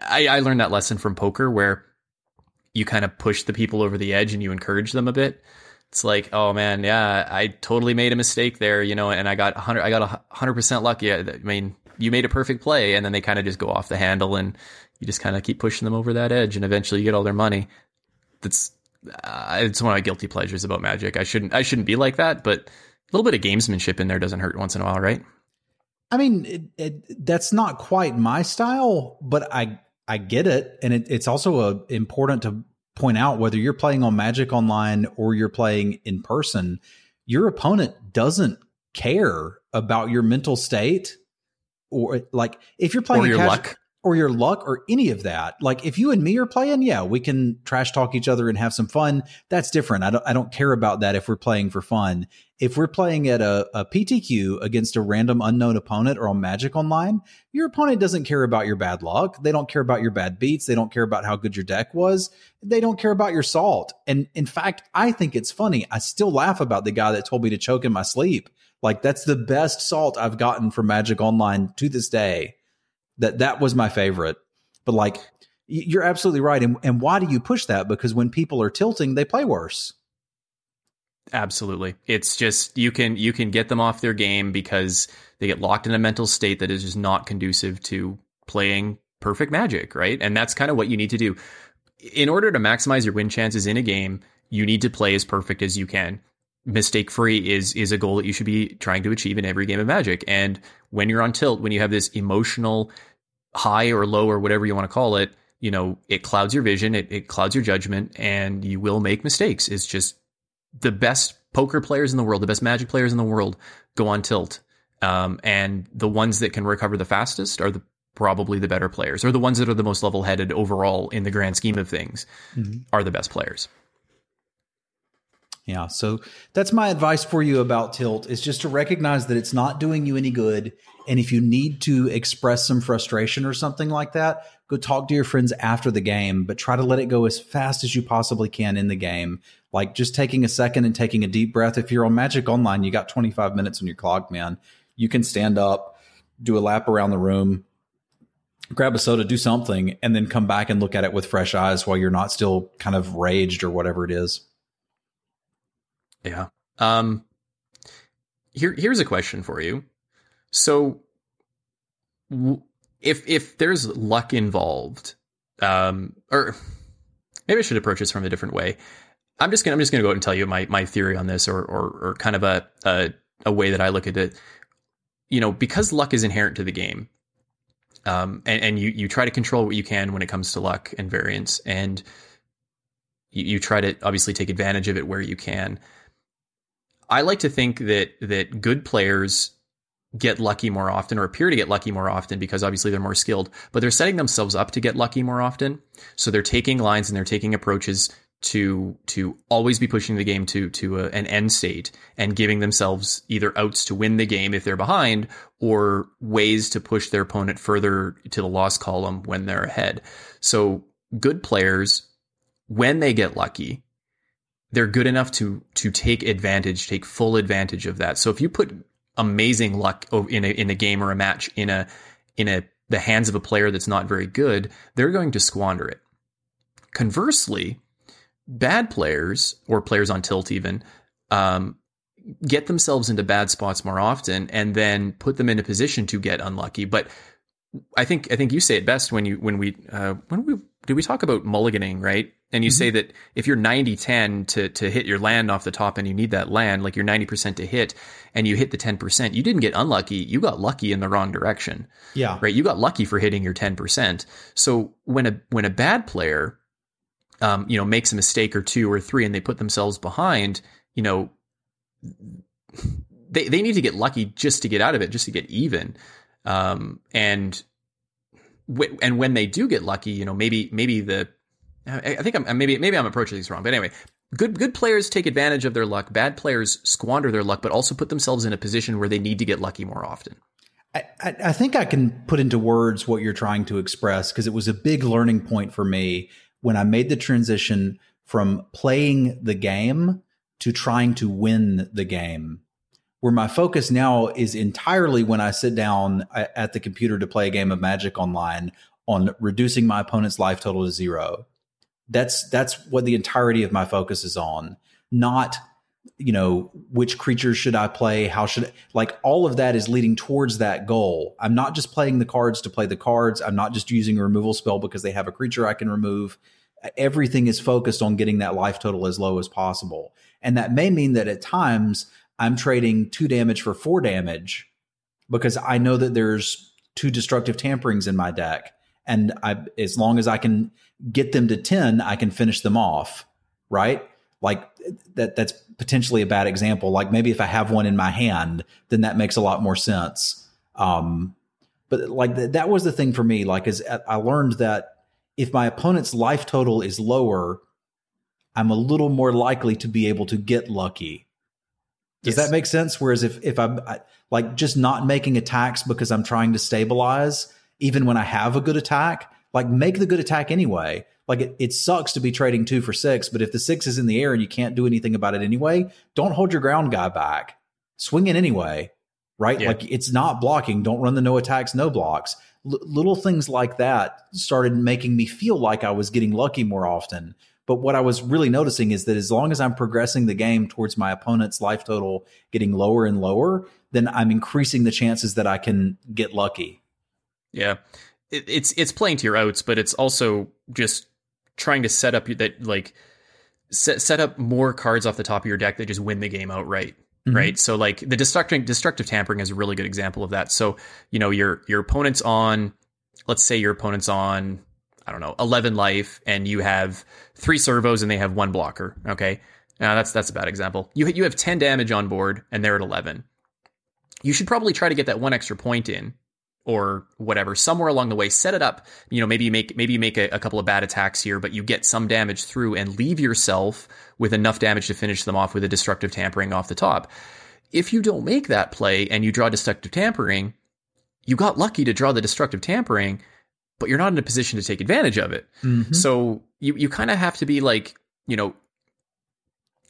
I, I learned that lesson from poker where you kind of push the people over the edge and you encourage them a bit. It's like, oh man, yeah, I totally made a mistake there, you know, and I got hundred, I got hundred percent lucky. I mean, you made a perfect play, and then they kind of just go off the handle, and you just kind of keep pushing them over that edge, and eventually you get all their money. That's uh, it's one of my guilty pleasures about Magic. I shouldn't, I shouldn't be like that, but a little bit of gamesmanship in there doesn't hurt once in a while, right? I mean, it, it, that's not quite my style, but I I get it, and it, it's also a, uh, important to point out whether you're playing on Magic Online or you're playing in person, your opponent doesn't care about your mental state or like if you're playing or your casual, luck or your luck or any of that. Like if you and me are playing, yeah, we can trash talk each other and have some fun. That's different. I don't I don't care about that if we're playing for fun. If we're playing at a, a PTQ against a random unknown opponent or on Magic Online, your opponent doesn't care about your bad luck. They don't care about your bad beats. They don't care about how good your deck was. They don't care about your salt. And in fact, I think it's funny. I still laugh about the guy that told me to choke in my sleep. Like that's the best salt I've gotten from Magic Online to this day that that was my favorite. But like you're absolutely right. And, and why do you push that? Because when people are tilting, they play worse. Absolutely. It's just you can you can get them off their game because they get locked in a mental state that is just not conducive to playing perfect magic, right? And that's kind of what you need to do. In order to maximize your win chances in a game, you need to play as perfect as you can. mistake free is is a goal that you should be trying to achieve in every game of Magic. And when you're on tilt, when you have this emotional high or low or whatever you want to call it, you know, it clouds your vision, it, it clouds your judgment, and you will make mistakes. It's just the best poker players in the world, the best Magic players in the world go on tilt. Um, and the ones that can recover the fastest are the probably the better players, or the ones that are the most level headed overall in the grand scheme of things, mm-hmm. are the best players. Yeah. So that's my advice for you about tilt is just to recognize that it's not doing you any good. And if you need to express some frustration or something like that, go talk to your friends after the game, but try to let it go as fast as you possibly can in the game. Like just taking a second and taking a deep breath. If you're on Magic Online, you got 25 minutes on your clock, man. You can stand up, do a lap around the room, grab a soda, do something, and then come back and look at it with fresh eyes while you're not still kind of raged or whatever it is. Yeah. Um here here's a question for you. So if if there's luck involved, um or maybe I should approach this from a different way. I'm just gonna I'm just gonna go and tell you my my theory on this or or, or kind of a, a a way that I look at it. You know, because luck is inherent to the game, um, and, and you you try to control what you can when it comes to luck and variance, and you, you try to obviously take advantage of it where you can. I like to think that that good players get lucky more often or appear to get lucky more often because obviously they're more skilled, but they're setting themselves up to get lucky more often. So they're taking lines and they're taking approaches to to always be pushing the game to to a, an end state and giving themselves either outs to win the game if they're behind or ways to push their opponent further to the loss column when they're ahead. So good players when they get lucky they're good enough to to take advantage, take full advantage of that. So if you put amazing luck in a in a game or a match in a in a the hands of a player that's not very good, they're going to squander it. Conversely, bad players or players on tilt even um, get themselves into bad spots more often and then put them in a position to get unlucky. But I think I think you say it best when you when we uh, when we did we talk about mulliganing right? And you mm-hmm. say that if you're 90 10 to to hit your land off the top and you need that land like you're 90% to hit and you hit the 10% you didn't get unlucky. You got lucky in the wrong direction. Yeah. Right? You got lucky for hitting your 10% so when a when a bad player um, you know makes a mistake or two or three and they put themselves behind you know they they need to get lucky just to get out of it just to get even um, and and when they do get lucky you know maybe maybe the I think I'm maybe maybe I'm approaching these wrong, but anyway, good good players take advantage of their luck. Bad players squander their luck, but also put themselves in a position where they need to get lucky more often. I, I think I can put into words what you're trying to express because it was a big learning point for me when I made the transition from playing the game to trying to win the game. Where my focus now is entirely when I sit down uh, at the computer to play a game of Magic online on reducing my opponent's life total to zero. That's that's what the entirety of my focus is on not you know which creatures should i play how should like all of that is leading towards that goal. I'm not just playing the cards to play the cards. I'm not just using a removal spell because they have a creature i can remove. Everything is focused on getting that life total as low as possible. And that may mean that at times i'm trading two damage for four damage because i know that there's two destructive tamperings in my deck and I, as long as I can get them to 10, I can finish them off. Right. Like that, that's potentially a bad example. Like maybe if I have one in my hand, then that makes a lot more sense. Um, but like th- that was the thing for me. Like, is I learned that if my opponent's life total is lower, I'm a little more likely to be able to get lucky. Does yes. that make sense? Whereas if if I'm I, like just not making attacks because I'm trying to stabilize, even when I have a good attack, like make the good attack anyway. Like it, it sucks to be trading two for six, but if the six is in the air and you can't do anything about it anyway, don't hold your ground guy back. Swing it anyway, right? Yeah. Like it's not blocking. Don't run the no attacks, no blocks. L- little things like that started making me feel like I was getting lucky more often. But what I was really noticing is that as long as I'm progressing the game towards my opponent's life total getting lower and lower, then I'm increasing the chances that I can get lucky. Yeah, it, it's it's playing to your outs, but it's also just trying to set up that like set, set up more cards off the top of your deck that just win the game outright. Mm-hmm. Right. So like the destructive destructive tampering is a really good example of that. So, you know, your your opponent's on let's say your opponent's on I don't know, 11 life and you have three servos and they have one blocker, okay? Now that's that's a bad example. You you have 10 damage on board and they're at 11. You should probably try to get that one extra point in or whatever somewhere along the way set it up you know maybe you make maybe you make a, a, couple of bad attacks here but you get some damage through and leave yourself with enough damage to finish them off with a destructive tampering off the top if you don't make that play and you draw destructive tampering you got lucky to draw the destructive tampering but you're not in a position to take advantage of it. Mm-hmm. so you you kind of have to be like you know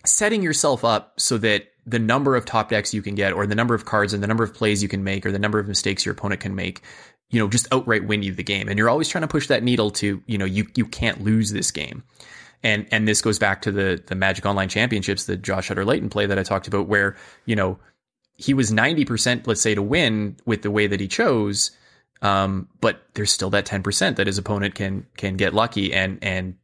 setting yourself up so that the number of top decks you can get or the number of cards and the number of plays you can make or the number of mistakes your opponent can make you know just outright win you the game. And you're always trying to push that needle to you know you you can't lose this game. And and this goes back to the the magic online championships the Josh Utter-Leyton play that i talked about where you know he was 90% let's say to win with the way that he chose um, but there's still that 10% that his opponent can can get lucky and and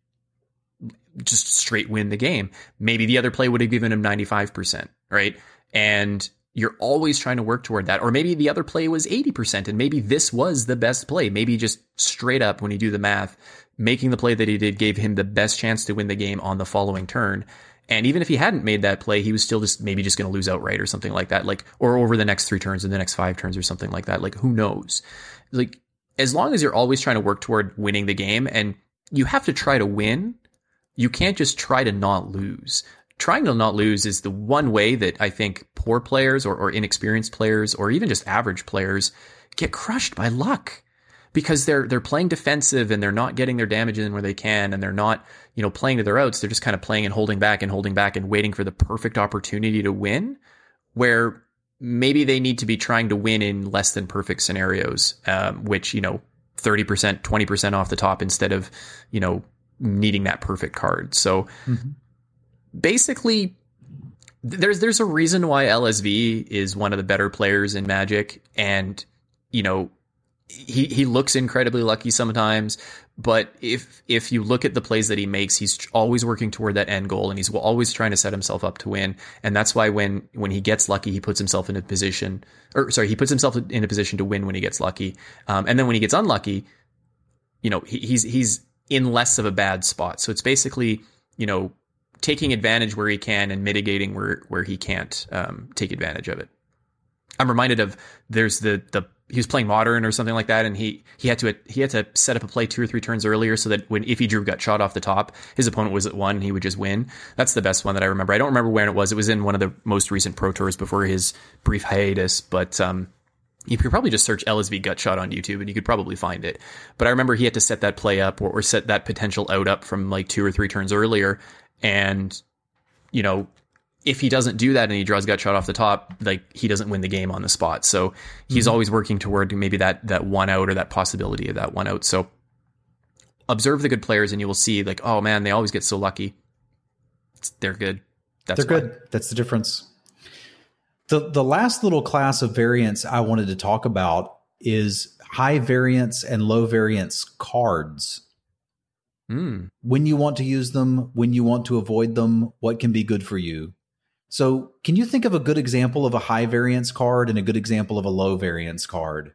just straight win the game. Maybe the other play would have given him 95%, right? And you're always trying to work toward that. Or maybe the other play was 80% and maybe this was the best play. Maybe just straight up when you do the math, making the play that he did gave him the best chance to win the game on the following turn. And even if he hadn't made that play, he was still just maybe just going to lose outright or something like that. Like, or over the next three turns or the next five turns or something like that. Like, who knows? Like, as long as you're always trying to work toward winning the game and you have to try to win you can't just try to not lose. Trying to not lose is the one way that I think poor players or, or inexperienced players or even just average players get crushed by luck because they're they're playing defensive and they're not getting their damage in where they can and they're not you know playing to their outs they're just kind of playing and holding back and holding back and waiting for the perfect opportunity to win where maybe they need to be trying to win in less than perfect scenarios um, which you know 30% 20% off the top instead of you know needing that perfect card. So mm-hmm. basically there's there's a reason why LSV is one of the better players in Magic and you know he he looks incredibly lucky sometimes but if if you look at the plays that he makes he's always working toward that end goal and he's always trying to set himself up to win and that's why when when he gets lucky he puts himself in a position or sorry he puts himself in a position to win when he gets lucky um, and then when he gets unlucky you know he, he's he's in less of a bad spot. So it's basically, you know, taking advantage where he can and mitigating where where he can't um, take advantage of it. I'm reminded of there's the the he was playing modern or something like that, and he he had to he had to set up a play two or three turns earlier so that when if he drew gut shot off the top, his opponent was at one and he would just win. That's the best one that I remember. I don't remember when it was. It was in one of the most recent pro tours before his brief hiatus, but um, you could probably just search LSV gut shot on YouTube and you could probably find it. But I remember he had to set that play up or, or set that potential out up from like two or three turns earlier. And, you know, if he doesn't do that and he draws gut shot off the top, like he doesn't win the game on the spot. So he's mm-hmm. always working toward maybe that that one out or that possibility of that one out. So observe the good players and you will see like, oh man, they always get so lucky. they're good. That's they're good. That's the difference. The the last little class of variants I wanted to talk about is high variance and low variance cards. Mm. When you want to use them, when you want to avoid them, what can be good for you? So, can you think of a good example of a high variance card and a good example of a low variance card?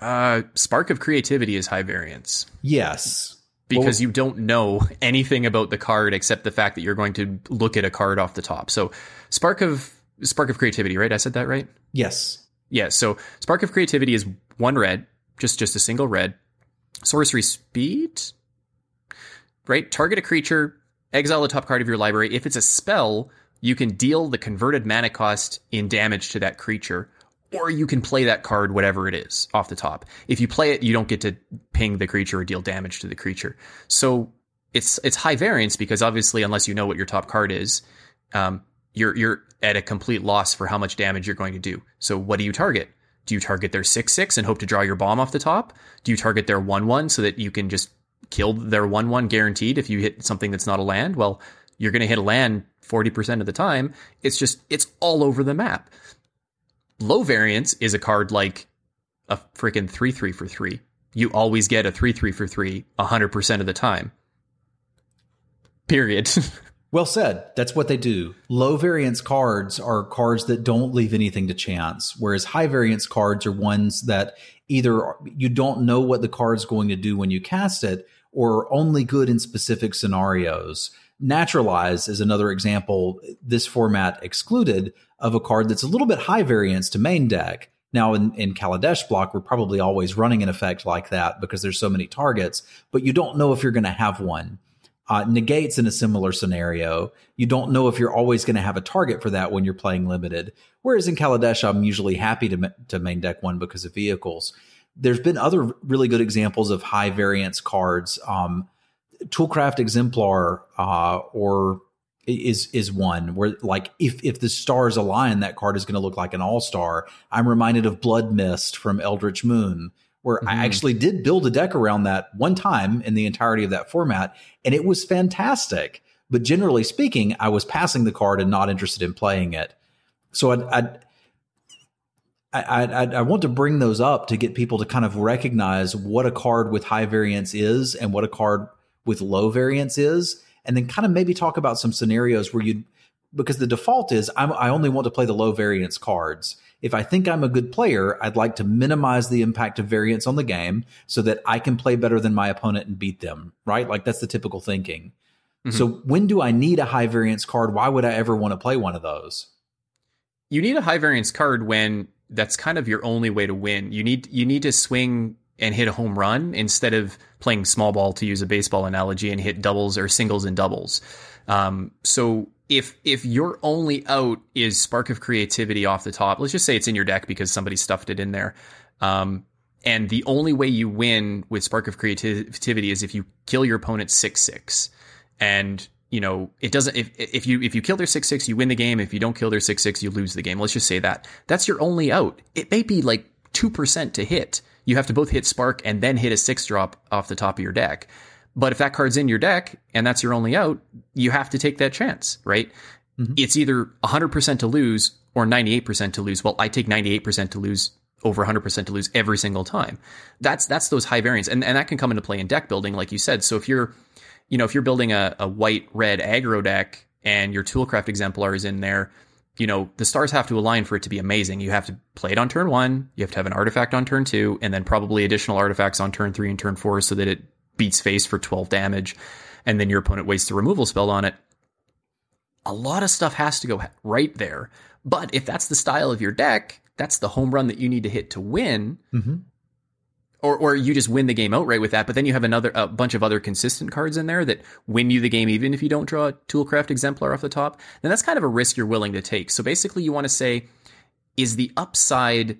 Uh, Spark of Creativity is high variance. Yes. Because well, you don't know anything about the card except the fact that you're going to look at a card off the top. So, Spark of Spark of Creativity, right? I said that right? Yes. Yeah, so Spark of Creativity is one red, just just a single red. Sorcery Speed, right? Target a creature, exile the top card of your library. If it's a spell, you can deal the converted mana cost in damage to that creature, or you can play that card, whatever it is, off the top. If you play it, you don't get to ping the creature or deal damage to the creature. So it's it's high variance because obviously, unless you know what your top card is, um, you're you're at a complete loss for how much damage you're going to do. So what do you target? Do you target their six six and hope to draw your bomb off the top? Do you target their one one so that you can just kill their one one guaranteed if you hit something that's not a land? Well, you're going to hit land 40% of the time. It's just it's all over the map. Low variance is a card like a freaking 3 3 for 3. You always get a 3 3 for 3 100% of the time. Period. Well said. That's what they do. Low variance cards are cards that don't leave anything to chance, whereas high variance cards are ones that either you don't know what the card's going to do when you cast it or only good in specific scenarios. Naturalize is another example, this format excluded, of a card that's a little bit high variance to main deck. Now, in, in Kaladesh block, we're probably always running an effect like that because there's so many targets, but you don't know if you're going to have one. Uh, negates in a similar scenario. You don't know if you're always going to have a target for that when you're playing limited. Whereas in Kaladesh, I'm usually happy to, to main deck one because of vehicles. There's been other really good examples of high variance cards. Um, Toolcraft Exemplar uh, or is is one where like if if the stars align, that card is going to look like an all star. I'm reminded of Blood Mist from Eldritch Moon, where mm-hmm. I actually did build a deck around that one time in the entirety of that format, and it was fantastic. But generally speaking, I was passing the card and not interested in playing it. So I, I, I, I want to bring those up to get people to kind of recognize what a card with high variance is and what a card with low variance is, and then kind of maybe talk about some scenarios where you, because the default is I'm, I only want to play the low variance cards if I think I'm a good player, I'd like to minimize the impact of variance on the game so that I can play better than my opponent and beat them, right? Like that's the typical thinking. Mm-hmm. So when do I need a high variance card? Why would I ever want to play one of those? You need a high variance card when that's kind of your only way to win. You need you need to swing and hit a home run instead of playing small ball to use a baseball analogy and hit doubles or singles and doubles. Um, so if if your only out is spark of creativity off the top, let's just say it's in your deck because somebody stuffed it in there. Um, and the only way you win with spark of creativity is if you kill your opponent six six, and you know it doesn't. If if you if you kill their six six, you win the game. If you don't kill their six six, you lose the game. Let's just say that that's your only out. It may be like two percent to hit. You have to both hit spark and then hit a six drop off the top of your deck. But if that card's in your deck and that's your only out, you have to take that chance, right? Mm-hmm. It's either 100% to lose or 98% to lose. Well, I take 98% to lose over 100% to lose every single time. That's that's those high variants and and that can come into play in deck building like you said. So if you're you know, if you're building a, a white red aggro deck and your toolcraft exemplar is in there, you know, the stars have to align for it to be amazing. You have to play it on turn 1, you have to have an artifact on turn 2 and then probably additional artifacts on turn 3 and turn 4 so that it beats face for 12 damage, and then your opponent wastes a removal spell on it. A lot of stuff has to go right there. But if that's the style of your deck, that's the home run that you need to hit to win. Mm-hmm. Or, or you just win the game outright with that, but then you have another a bunch of other consistent cards in there that win you the game even if you don't draw a Toolcraft exemplar off the top. Then that's kind of a risk you're willing to take. So basically, you want to say, is the upside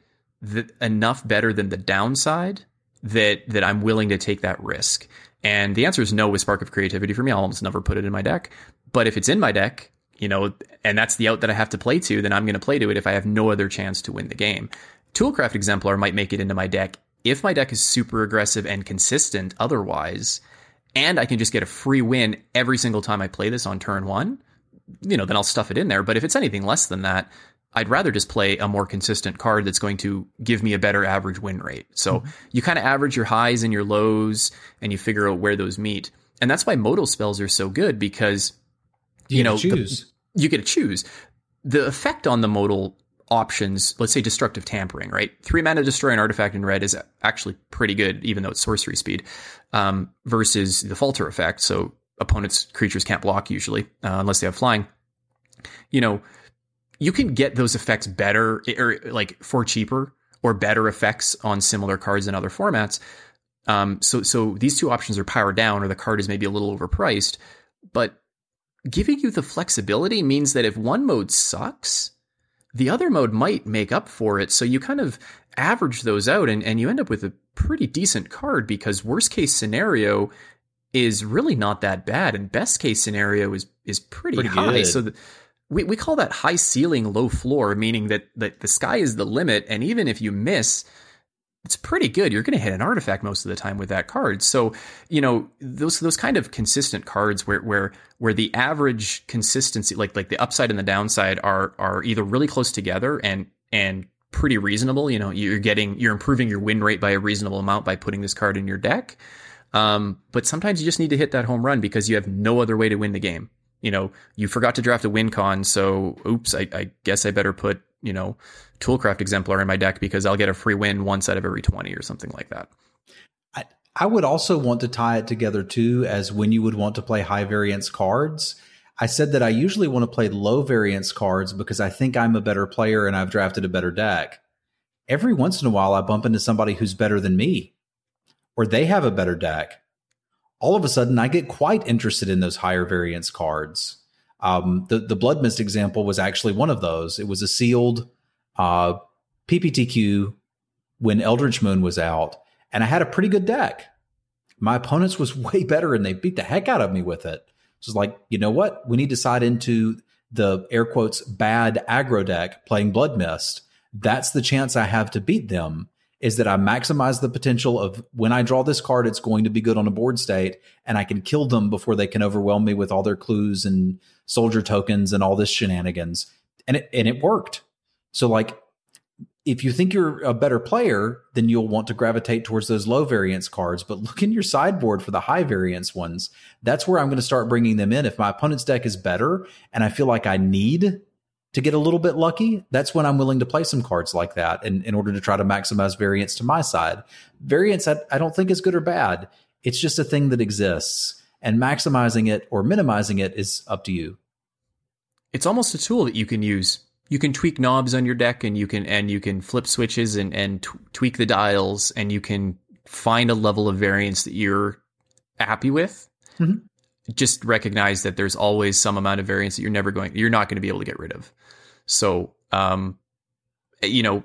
enough better than the downside that that I'm willing to take that risk? And the answer is no with Spark of Creativity for me. I'll almost never put it in my deck. But if it's in my deck, you know, and that's the out that I have to play to, then I'm going to play to it if I have no other chance to win the game. Toolcraft Exemplar might make it into my deck if my deck is super aggressive and consistent otherwise, and I can just get a free win every single time I play this on turn one, you know, then I'll stuff it in there. But if it's anything less than that, I'd rather just play a more consistent card that's going to give me a better average win rate. So mm-hmm. you kind of average your highs and your lows and you figure out where those meet. And that's why modal spells are so good because you, you know choose. The, you get to choose. The effect on the modal options, let's say destructive tampering, right? Three mana destroy an artifact in red is actually pretty good, even though it's sorcery speed, um, versus the falter effect. So opponents' creatures can't block usually, uh, unless they have flying. You know, you can get those effects better or like for cheaper or better effects on similar cards in other formats. Um, so so these two options are powered down, or the card is maybe a little overpriced. But giving you the flexibility means that if one mode sucks, the other mode might make up for it. So you kind of average those out, and, and you end up with a pretty decent card because worst case scenario is really not that bad, and best case scenario is is pretty, pretty high. Good. So the, we, we call that high ceiling, low floor, meaning that, that the sky is the limit. And even if you miss, it's pretty good. You're going to hit an artifact most of the time with that card. So, you know, those those kind of consistent cards where where where the average consistency, like like the upside and the downside, are are either really close together and and pretty reasonable. You know, you're getting you're improving your win rate by a reasonable amount by putting this card in your deck. Um, but sometimes you just need to hit that home run because you have no other way to win the game you know, you forgot to draft a win con, so oops, I, I guess I better put, you know, Toolcraft Exemplar in my deck because I'll get a free win once out of every 20 or something like that. I, I would also want to tie it together too as when you would want to play high variance cards. I said that I usually want to play low variance cards because I think I'm a better player and I've drafted a better deck. Every once in a while, I bump into somebody who's better than me or they have a better deck. All of a sudden, I get quite interested in those higher variance cards. Um, the the Blood Mist example was actually one of those. It was a sealed uh, PPTQ when Eldritch Moon was out, and I had a pretty good deck. My opponents was way better, and they beat the heck out of me with it. So it's like, you know what? We need to side into the air quotes bad aggro deck playing Blood Mist. That's the chance I have to beat them. Is that I maximize the potential of when I draw this card, it's going to be good on a board state, and I can kill them before they can overwhelm me with all their clues and soldier tokens and all this shenanigans. And it and it worked. So like if you think you're a better player, then you'll want to gravitate towards those low variance cards. But look in your sideboard for the high variance ones. That's where I'm going to start bringing them in. If my opponent's deck is better and I feel like I need to get a little bit lucky, that's when I'm willing to play some cards like that in, in order to try to maximize variance to my side. Variance, I, I don't think is good or bad. It's just a thing that exists. And maximizing it or minimizing it is up to you. It's almost a tool that you can use you can tweak knobs on your deck and you can and you can flip switches and and t- tweak the dials and you can find a level of variance that you're happy with mm-hmm. just recognize that there's always some amount of variance that you're never going you're not going to be able to get rid of so um you know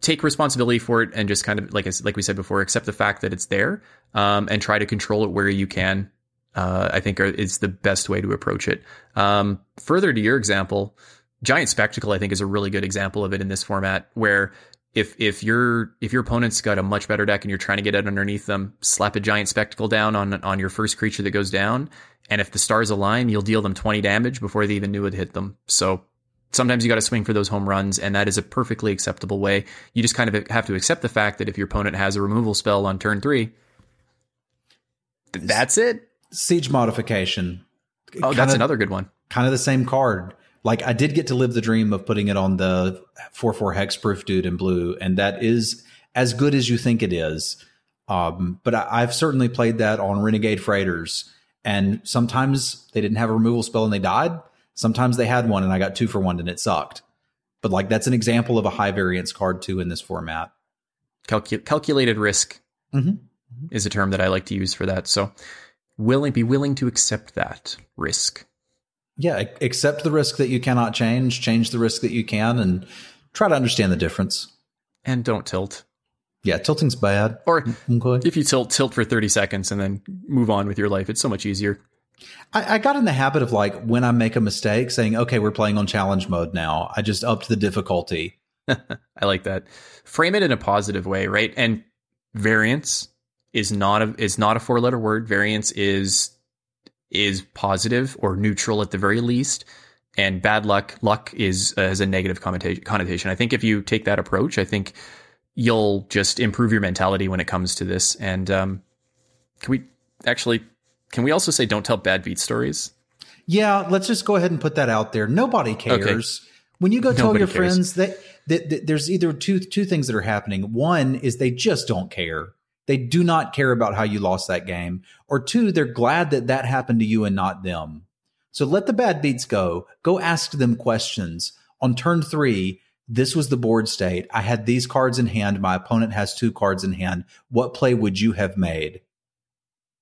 take responsibility for it and just kind of like like we said before accept the fact that it's there um, and try to control it where you can uh, I think are, is the best way to approach it. Um, further to your example, Giant Spectacle, I think, is a really good example of it in this format where if if your if your opponent's got a much better deck and you're trying to get out underneath them, slap a giant spectacle down on on your first creature that goes down, and if the stars align, you'll deal them 20 damage before they even knew it hit them. So sometimes you got to swing for those home runs, and that is a perfectly acceptable way. You just kind of have to accept the fact that if your opponent has a removal spell on turn three, that's it. Siege modification. Oh, kind that's another good one. Kind of the same card like I did get to live the dream of putting it on the 4-4 hexproof dude in blue, and that is as good as you think it is. Um, but I, have certainly played that on Renegade Freighters, and sometimes they didn't have a removal spell and they died. Sometimes they had one and I got two for one and it sucked. But like that's an example of a high variance card too in this format. Calcul- calculated risk mm-hmm. is a term that I like to use for that. So willing, be willing to accept that risk yeah, accept the risk that you cannot change, change the risk that you can, and try to understand the difference. And don't tilt. Yeah, tilting's bad. Or okay. if you tilt, tilt for 30 seconds and then move on with your life. It's so much easier. I, I, got in the habit of like when I make a mistake saying, okay, we're playing on challenge mode now. I just upped the difficulty. I like that. Frame it in a positive way, right? And variance is not a is not a four letter word. Variance is is positive or neutral at the very least, and bad luck luck is uh, has a negative connotation. I think if you take that approach, I think you'll just improve your mentality when it comes to this. And um, can we actually can we also say don't tell bad beat stories? Yeah, let's just go ahead and put that out there. Nobody cares. Okay. When you go tell your cares. friends that, that, that there's either two two things that are happening. One is they just don't care. They do not care about how you lost that game. Or two, they're glad that that happened to you and not them. So let the bad beats go. Go ask them questions. On turn three, this was the board state. I had these cards in hand. My opponent has two cards in hand. What play would you have made?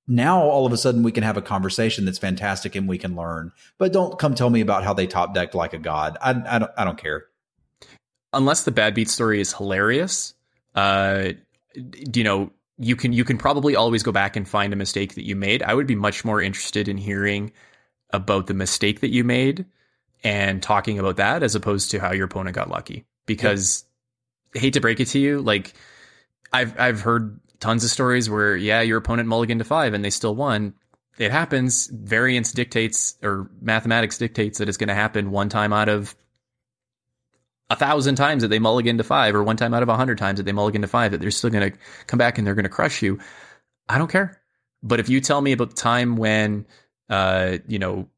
Now, all of a sudden, we can have a conversation that's fantastic and we can learn. But don't come tell me about how they top decked like a god. I, I, don't, I don't care. Unless the bad beat story is hilarious, uh, you know, you can you can probably always go back and find a mistake that you made. I would be much more interested in hearing about the mistake that you made and talking about that as opposed to how your opponent got lucky. Because yeah. hate to break it to you, like I've I've heard tons of stories where yeah, your opponent mulliganed to five and they still won. It happens. Variance dictates or mathematics dictates that it's going to happen one time out of a thousand times that they mulligan to five, or one time out of a hundred times that they mulligan to five, that they're still going to come back and they're going to crush you. I don't care. But if you tell me about the time when, uh, you know,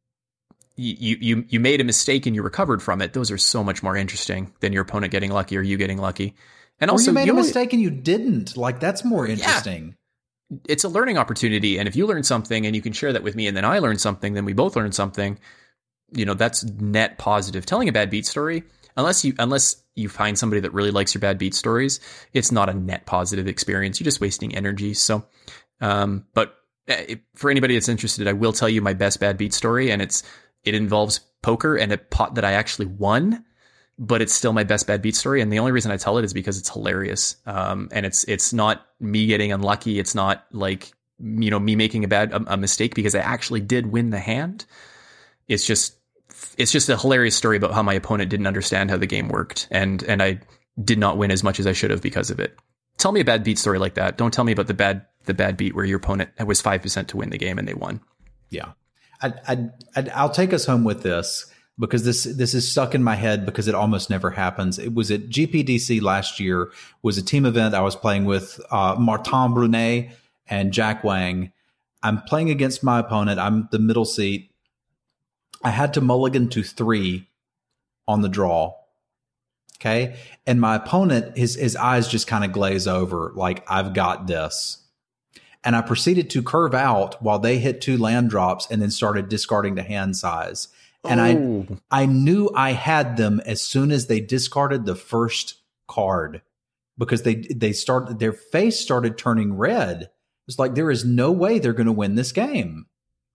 you you you made a mistake and you recovered from it. Those are so much more interesting than your opponent getting lucky or you getting lucky. And or also, you made you a mistake and you didn't. Like that's more interesting. it's a learning opportunity. And if you learn something and you can share that with me, and then I learn something, then we both learn something. You know, that's net positive. Telling a bad beat story, unless you unless you find somebody that really likes your bad beat stories, it's not a net positive experience. You're just wasting energy. So, um, but uh, for anybody that's interested, I will tell you my best bad beat story, and it's it involves poker and a pot that I actually won but it's still my best bad beat story. And the only reason I tell it is because it's hilarious. Um, and it's it's not me getting unlucky. It's not like you know me making a bad a, a mistake because I actually did win the hand. It's just it's just a hilarious story about how my opponent didn't understand how the game worked, and and I did not win as much as I should have because of it. Tell me a bad beat story like that. Don't tell me about the bad the bad beat where your opponent was five percent to win the game and they won. Yeah, I, I, I, I'll take us home with this because this this is stuck in my head because it almost never happens. It was at GPDC last year. Was a team event. I was playing with uh, Martin Brunet and Jack Wang. I'm playing against my opponent. I'm the middle seat. I had to mulligan to three on the draw. Okay. And my opponent, his his eyes just kind of glaze over, like, I've got this. And I proceeded to curve out while they hit two land drops and then started discarding to hand size. And Oh. I I knew I had them as soon as they discarded the first card because they they started their face started turning red. It's like there is no way they're going to win this game.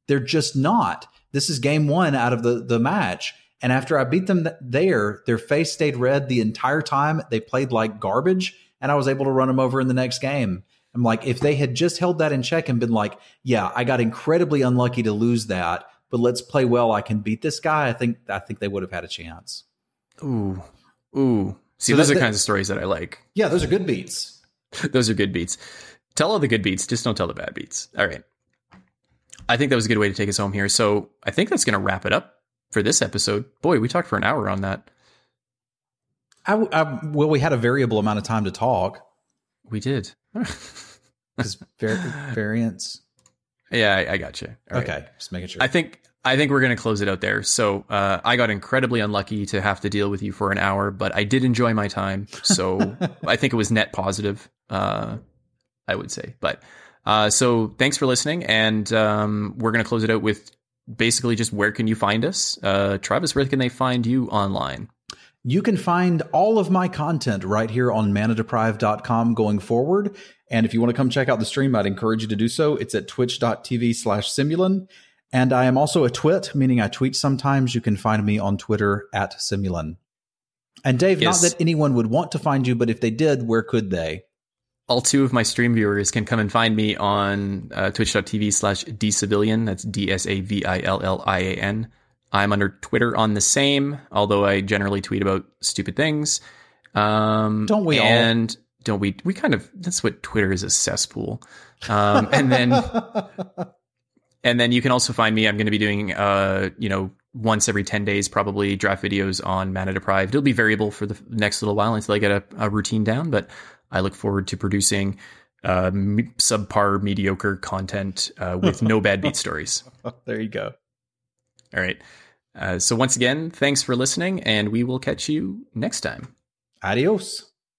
They're just not. This is game one out of the the match. And after I beat them th- there, their face stayed red the entire time. They played like garbage, and I was able to run them over in the next game. I'm like, if they had just held that in check and been like, yeah, I got incredibly unlucky to lose that, but let's play well. I can beat this guy. I think I think they would have had a chance. Ooh, ooh. See, So those that- are the kinds of stories that I like. Yeah, those are good beats. those are good beats. Tell all the good beats, just don't tell the bad beats. All right. I think that was a good way to take us home here. So I think that's going to wrap it up for this episode. Boy, we talked for an hour on that. I, I, well, we had a variable amount of time to talk We did. because var- variance. yeah, I, I got you. All right. Okay, just making sure. I think I think we're going to close it out there. So uh, I got incredibly unlucky to have to deal with you for an hour, but I did enjoy my time. So I think it was net positive. Uh, I would say, but uh, so thanks for listening, and um, we're going to close it out with basically just where can you find us, uh, Travis? Where can they find you online? You can find all of my content right here on manadeprive.com going forward. And if you want to come check out the stream, I'd encourage you to do so. It's at twitch.tv slash Simulan. And I am also a twit, meaning I tweet sometimes. You can find me on Twitter at Simulan. And Dave, Yes. not that anyone would want to find you, but if they did, where could they? All two of my stream viewers can come and find me on uh, twitch.tv slash dsavillian. That's D S A V I L L I A N. I'm under Twitter on the same, although I generally tweet about stupid things. Um, Don't we all? and don't we? We kind of, that's what Twitter is a cesspool. Um, and then, and then you can also find me. I'm going to be doing, uh, you know, once every 10 days, probably draft videos on Mana Deprived. It'll be variable for the next little while until I get a, a routine down, but I look forward to producing uh, me- subpar, mediocre content uh, with no bad beat stories. there you go. All right. Uh, so, once again, thanks for listening, and we will catch you next time. Adios.